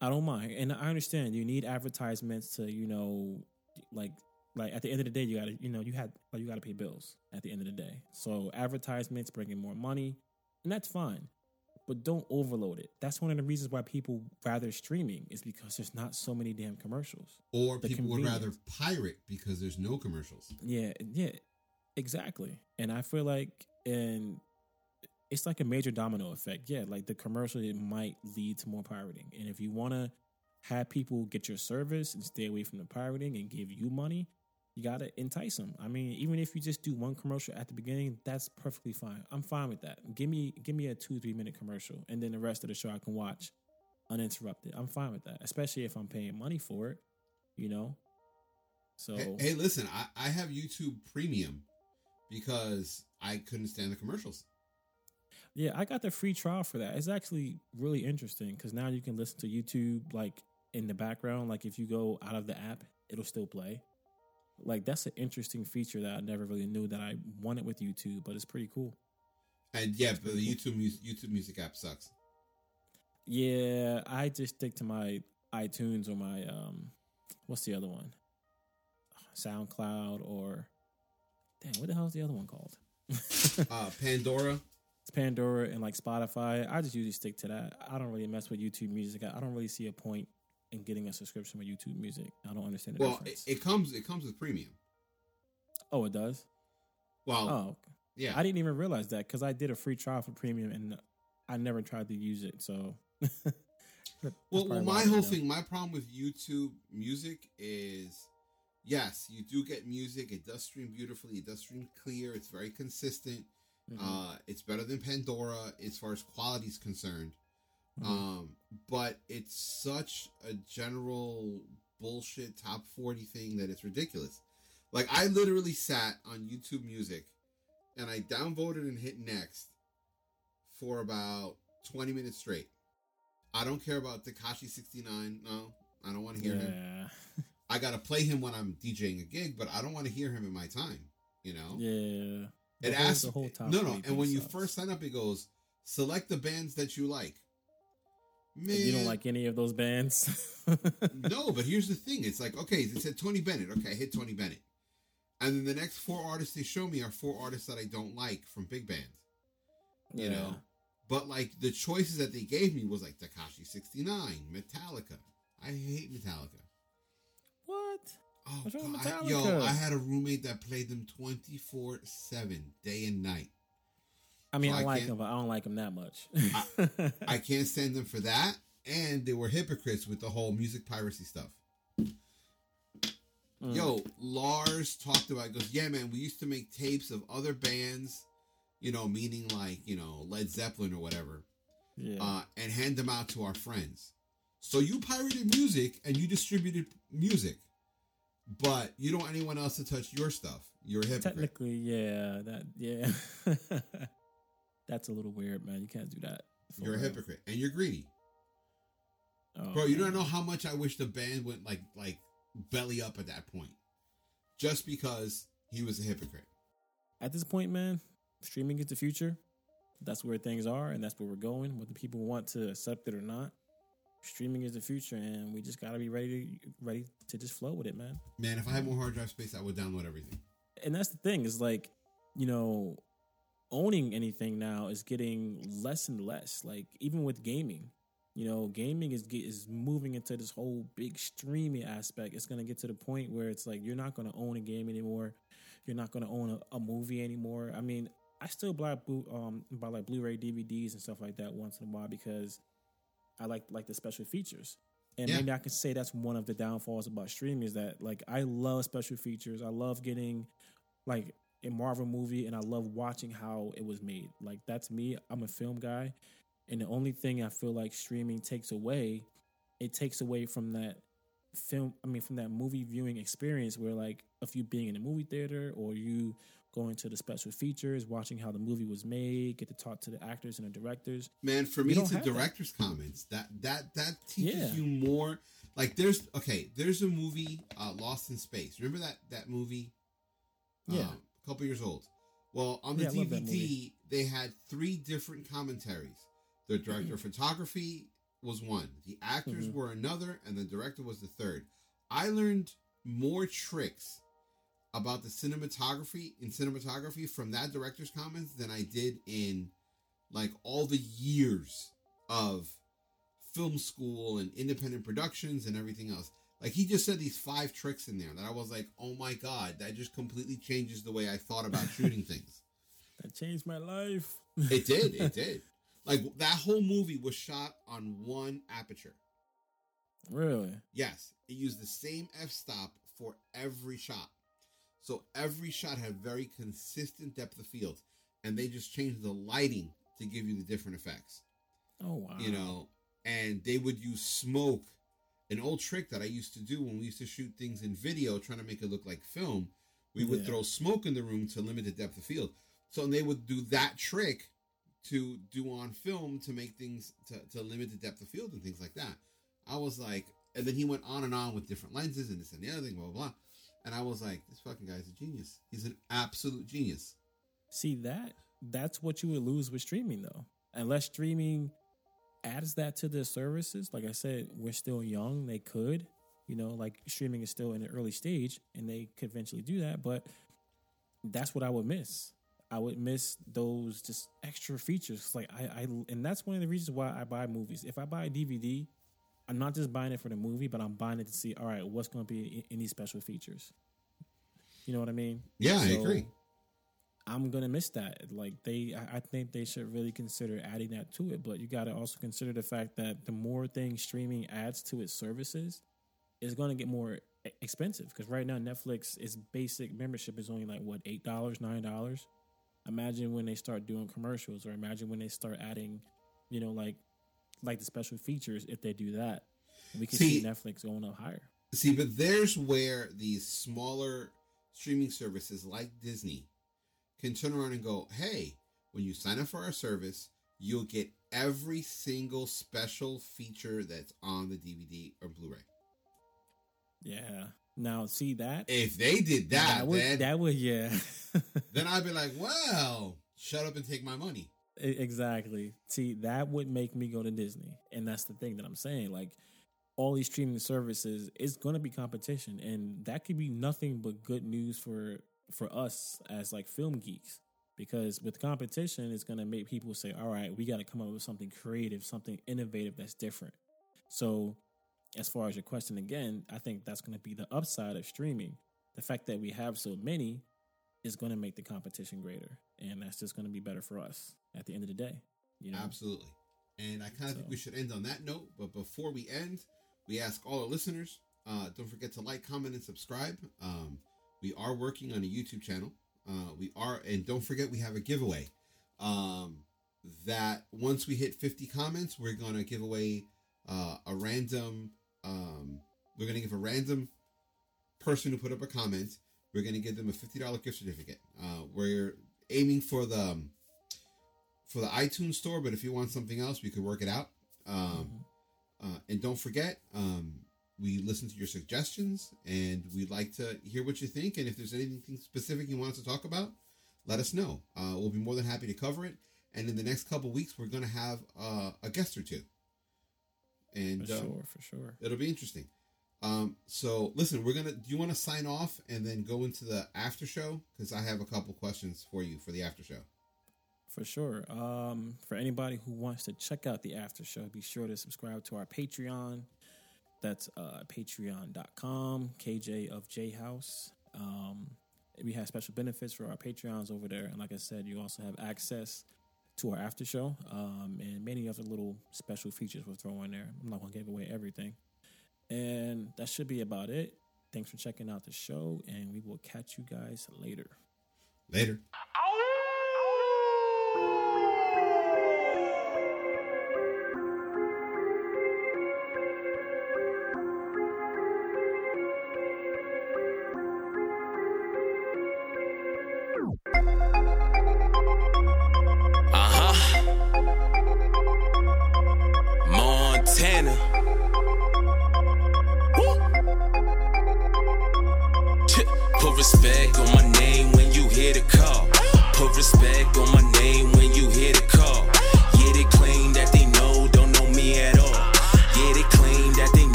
B: I don't mind. And I understand you need advertisements to, you know, like like at the end of the day you gotta, you know, you had like you gotta pay bills at the end of the day. So advertisements bring in more money, and that's fine. But don't overload it. That's one of the reasons why people rather streaming is because there's not so many damn commercials.
A: Or
B: The
A: people would rather pirate because there's no commercials.
B: Yeah, yeah, exactly. And I feel like, and it's like a major domino effect. Yeah, like the commercial, it might lead to more pirating. And if you want to have people get your service and stay away from the pirating and give you money, you got to entice them. I mean, even if you just do one commercial at the beginning, that's perfectly fine. I'm fine with that. Give me give me a two three minute commercial, and then the rest of the show I can watch uninterrupted. I'm fine with that, especially if I'm paying money for it. You know. So
A: Hey, hey, listen, I, I have YouTube Premium because I couldn't stand the commercials.
B: Yeah, I got the free trial for that. It's actually really interesting because now you can listen to YouTube like in the background. Like if you go out of the app, it'll still play. Like that's an interesting feature that I never really knew that I wanted with YouTube, but it's pretty cool.
A: And yeah, but the YouTube YouTube Music app sucks.
B: Yeah, I just stick to my iTunes or my um, what's the other one? SoundCloud or damn, what the hell is the other one called? *laughs*
A: Uh, Pandora.
B: It's Pandora and like Spotify. I just usually stick to that. I don't really mess with YouTube Music. I don't really see a point in getting a subscription with YouTube Music. I don't understand the
A: Well, it,
B: difference.
A: it comes it comes with premium.
B: oh, it does.
A: Well,
B: Oh,
A: yeah.
B: I didn't even realize that because I did a free trial for premium and I never tried to use it, so. *laughs*
A: well, well my whole thing, my problem with YouTube Music is, yes, you do get music. It does stream beautifully. It does stream clear. It's very consistent. Mm-hmm. Uh, it's better than Pandora as far as quality is concerned. Mm-hmm. Um, but it's such a general bullshit top 40 thing that it's ridiculous. Like I literally sat on YouTube Music and I downvoted and hit next for about 20 minutes straight. I don't care about Tekashi 69. No, I don't want to hear yeah. him. *laughs* I got to play him when I'm DJing a gig, but I don't want to hear him in my time, you know?
B: Yeah.
A: The it whole, asks the whole top No, no, and when sucks. you first sign up it goes select the bands that you like.
B: Man. You don't like any of those bands? *laughs*
A: no, but here's the thing. It's like, okay, it said Tony Bennett. Okay, I hit Tony Bennett. And then the next four artists they show me are four artists that I don't like from big bands. You yeah. know? But like the choices that they gave me was like Tekashi 69, Metallica. I hate Metallica. Oh, What's wrong with Metallica? I, yo, I had a roommate that played them 24 7, day and night.
B: I mean, so I, I like them, but I don't like them that much.
A: I, I, *laughs* can't stand them for that. And they were hypocrites with the whole music piracy stuff. Mm. Yo, Lars talked about, it, goes, yeah, man, we used to make tapes of other bands, you know, meaning like, you know, Led Zeppelin or whatever, yeah. uh, and hand them out to our friends. So you pirated music and you distributed music, but you don't want anyone else to touch your stuff. You're a hypocrite.
B: Technically, yeah, that, yeah. *laughs* That's a little weird, man. You can't do that.
A: You're real. a hypocrite and you're greedy. Oh, Bro, you man. don't know how much I wish the band went like like belly up at that point. Just because he was a hypocrite.
B: At this point, man, streaming is the future. That's where things are and that's where we're going, whether people want to accept it or not. Streaming is the future and we just gotta be ready to ready to just flow with it, man.
A: Man, if I had more hard drive space, I would download everything.
B: And that's the thing, is like, you know, owning anything now is getting less and less. Like even with gaming, you know, gaming is is moving into this whole big streaming aspect. It's gonna get to the point where it's like you're not gonna own a game anymore. You're not gonna own a, a movie anymore. I mean, I still buy um buy like Blu-ray DVDs and stuff like that once in a while because I like like the special features. And yeah. maybe I can say that's one of the downfalls about streaming is that like I love special features. I love getting like a Marvel movie and I love watching how it was made. Like that's me. I'm a film guy. And the only thing I feel like streaming takes away, it takes away from that film, I mean from that movie viewing experience where like if you being in a movie theater or you going to the special features, watching how the movie was made, get to talk to the actors and the directors.
A: Man, for me it's the director's that. comments. That that that teaches yeah. you more like there's okay, there's a movie uh Lost in Space. Remember that that movie?
B: Yeah.
A: Um, a couple years old. Well, on the yeah, DVD, they had three different commentaries. The director of *clears throat* photography was one, the actors mm-hmm. were another, and the director was the third. I learned more tricks about the cinematography in cinematography from that director's comments than I did in like all the years of film school and independent productions and everything else. Like he just said these five tricks in there that I was like, oh my god, that just completely changes the way I thought about *laughs* shooting things.
B: That changed my life.
A: it did. It *laughs* did. Like that whole movie was shot on one aperture.
B: Really?
A: Yes. It used the same f stop for every shot. So every shot had very consistent depth of field. And they just changed the lighting to give you the different effects.
B: Oh wow.
A: You know, and they would use smoke an old trick that I used to do when we used to shoot things in video, trying to make it look like film. We would yeah. throw smoke in the room to limit the depth of field. So they would do that trick to do on film to make things to, to limit the depth of field and things like that. I was like, and then he went on and on with different lenses and this and the other thing, blah blah blah. And I was like, this fucking guy's a genius. He's an absolute genius.
B: See that? That's what you would lose with streaming though. Unless streaming adds that to their services, like I said, we're still young. They could, you know, like streaming is still in the early stage and they could eventually do that. But that's what I would miss. I would miss those just extra features. Like I, I, and that's one of the reasons why I buy movies. If I buy a DVD, I'm not just buying it for the movie, but I'm buying it to see, all right, what's going to be in, in these special features. You know what I mean?
A: Yeah, so, I agree.
B: I'm gonna miss that. Like they, I think they should really consider adding that to it. But you got to also consider the fact that the more things streaming adds to its services, it's gonna get more expensive. Because right now Netflix, its basic membership is only like what eight dollars, nine dollars. Imagine when they start doing commercials, or imagine when they start adding, you know, like like the special features. If they do that, we can see, see Netflix going up higher.
C: See, but there's where these smaller streaming services like Disney can turn around and go, hey, when you sign up for our service, you'll get every single special feature that's on the DVD or Blu ray.
B: Yeah. Now, see that?
C: If they did that,
B: that would,
C: then,
B: that would yeah. *laughs*
C: then I'd be like, well, shut up and take my money.
B: Exactly. See, that would make me go to Disney. And that's the thing that I'm saying. Like, all these streaming services, it's going to be competition. And that could be nothing but good news for for us as like film geeks because with competition it's going to make people say all right we got to come up with something creative something innovative that's different so as far as your question again i think that's going to be the upside of streaming the fact that we have so many is going to make the competition greater and that's just going to be better for us at the end of the day you know
C: absolutely and i kind of so. think we should end on that note but before we end we ask all our listeners uh, don't forget to like comment and subscribe um, we are working on a YouTube channel. Uh, we are, and don't forget, we have a giveaway. Um, that once we hit 50 comments, we're gonna give away uh, a random. Um, we're gonna give a random person who put up a comment. We're gonna give them a fifty dollar gift certificate. Uh, we're aiming for the um, for the iTunes store, but if you want something else, we could work it out. Um, mm-hmm. uh, and don't forget, um, we listen to your suggestions and we'd like to hear what you think. And if there's anything specific you want us to talk about, let us know. Uh, we'll be more than happy to cover it. And in the next couple weeks, we're going to have uh, a guest or two. And
B: for uh, sure, for sure,
C: it'll be interesting. Um, so listen, we're gonna. Do you want to sign off and then go into the after show? Because I have a couple questions for you for the after show.
B: For sure. Um, for anybody who wants to check out the after show, be sure to subscribe to our Patreon. That's uh, patreon.com, KJ of J House. Um, we have special benefits for our Patreons over there. And like I said, you also have access to our after show um, and many other little special features we'll throw in there. I'm not going to give away everything. And that should be about it. Thanks for checking out the show, and we will catch you guys later.
C: Later.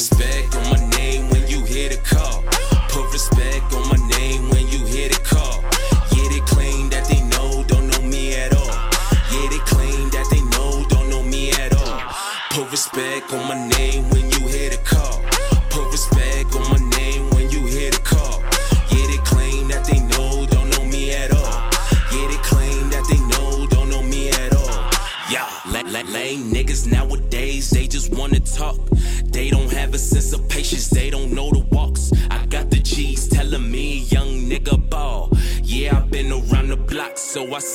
C: Respect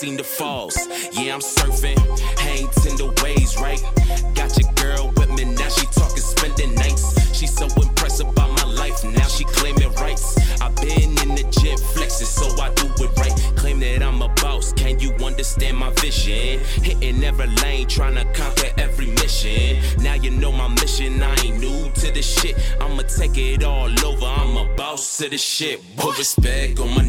C: seen the falls. Yeah, I'm surfing. Hang tender ways, right? Got your girl with me, now she talking spending nights. She so impressed about my life, now she claiming rights. I been in the gym flexing, so I do it right. Claim that I'm a boss, can you understand my vision? Hitting every lane, trying to conquer every mission. Now you know my mission, I ain't new to the shit. I'ma take it all over, I'm a boss to the shit. Put respect on my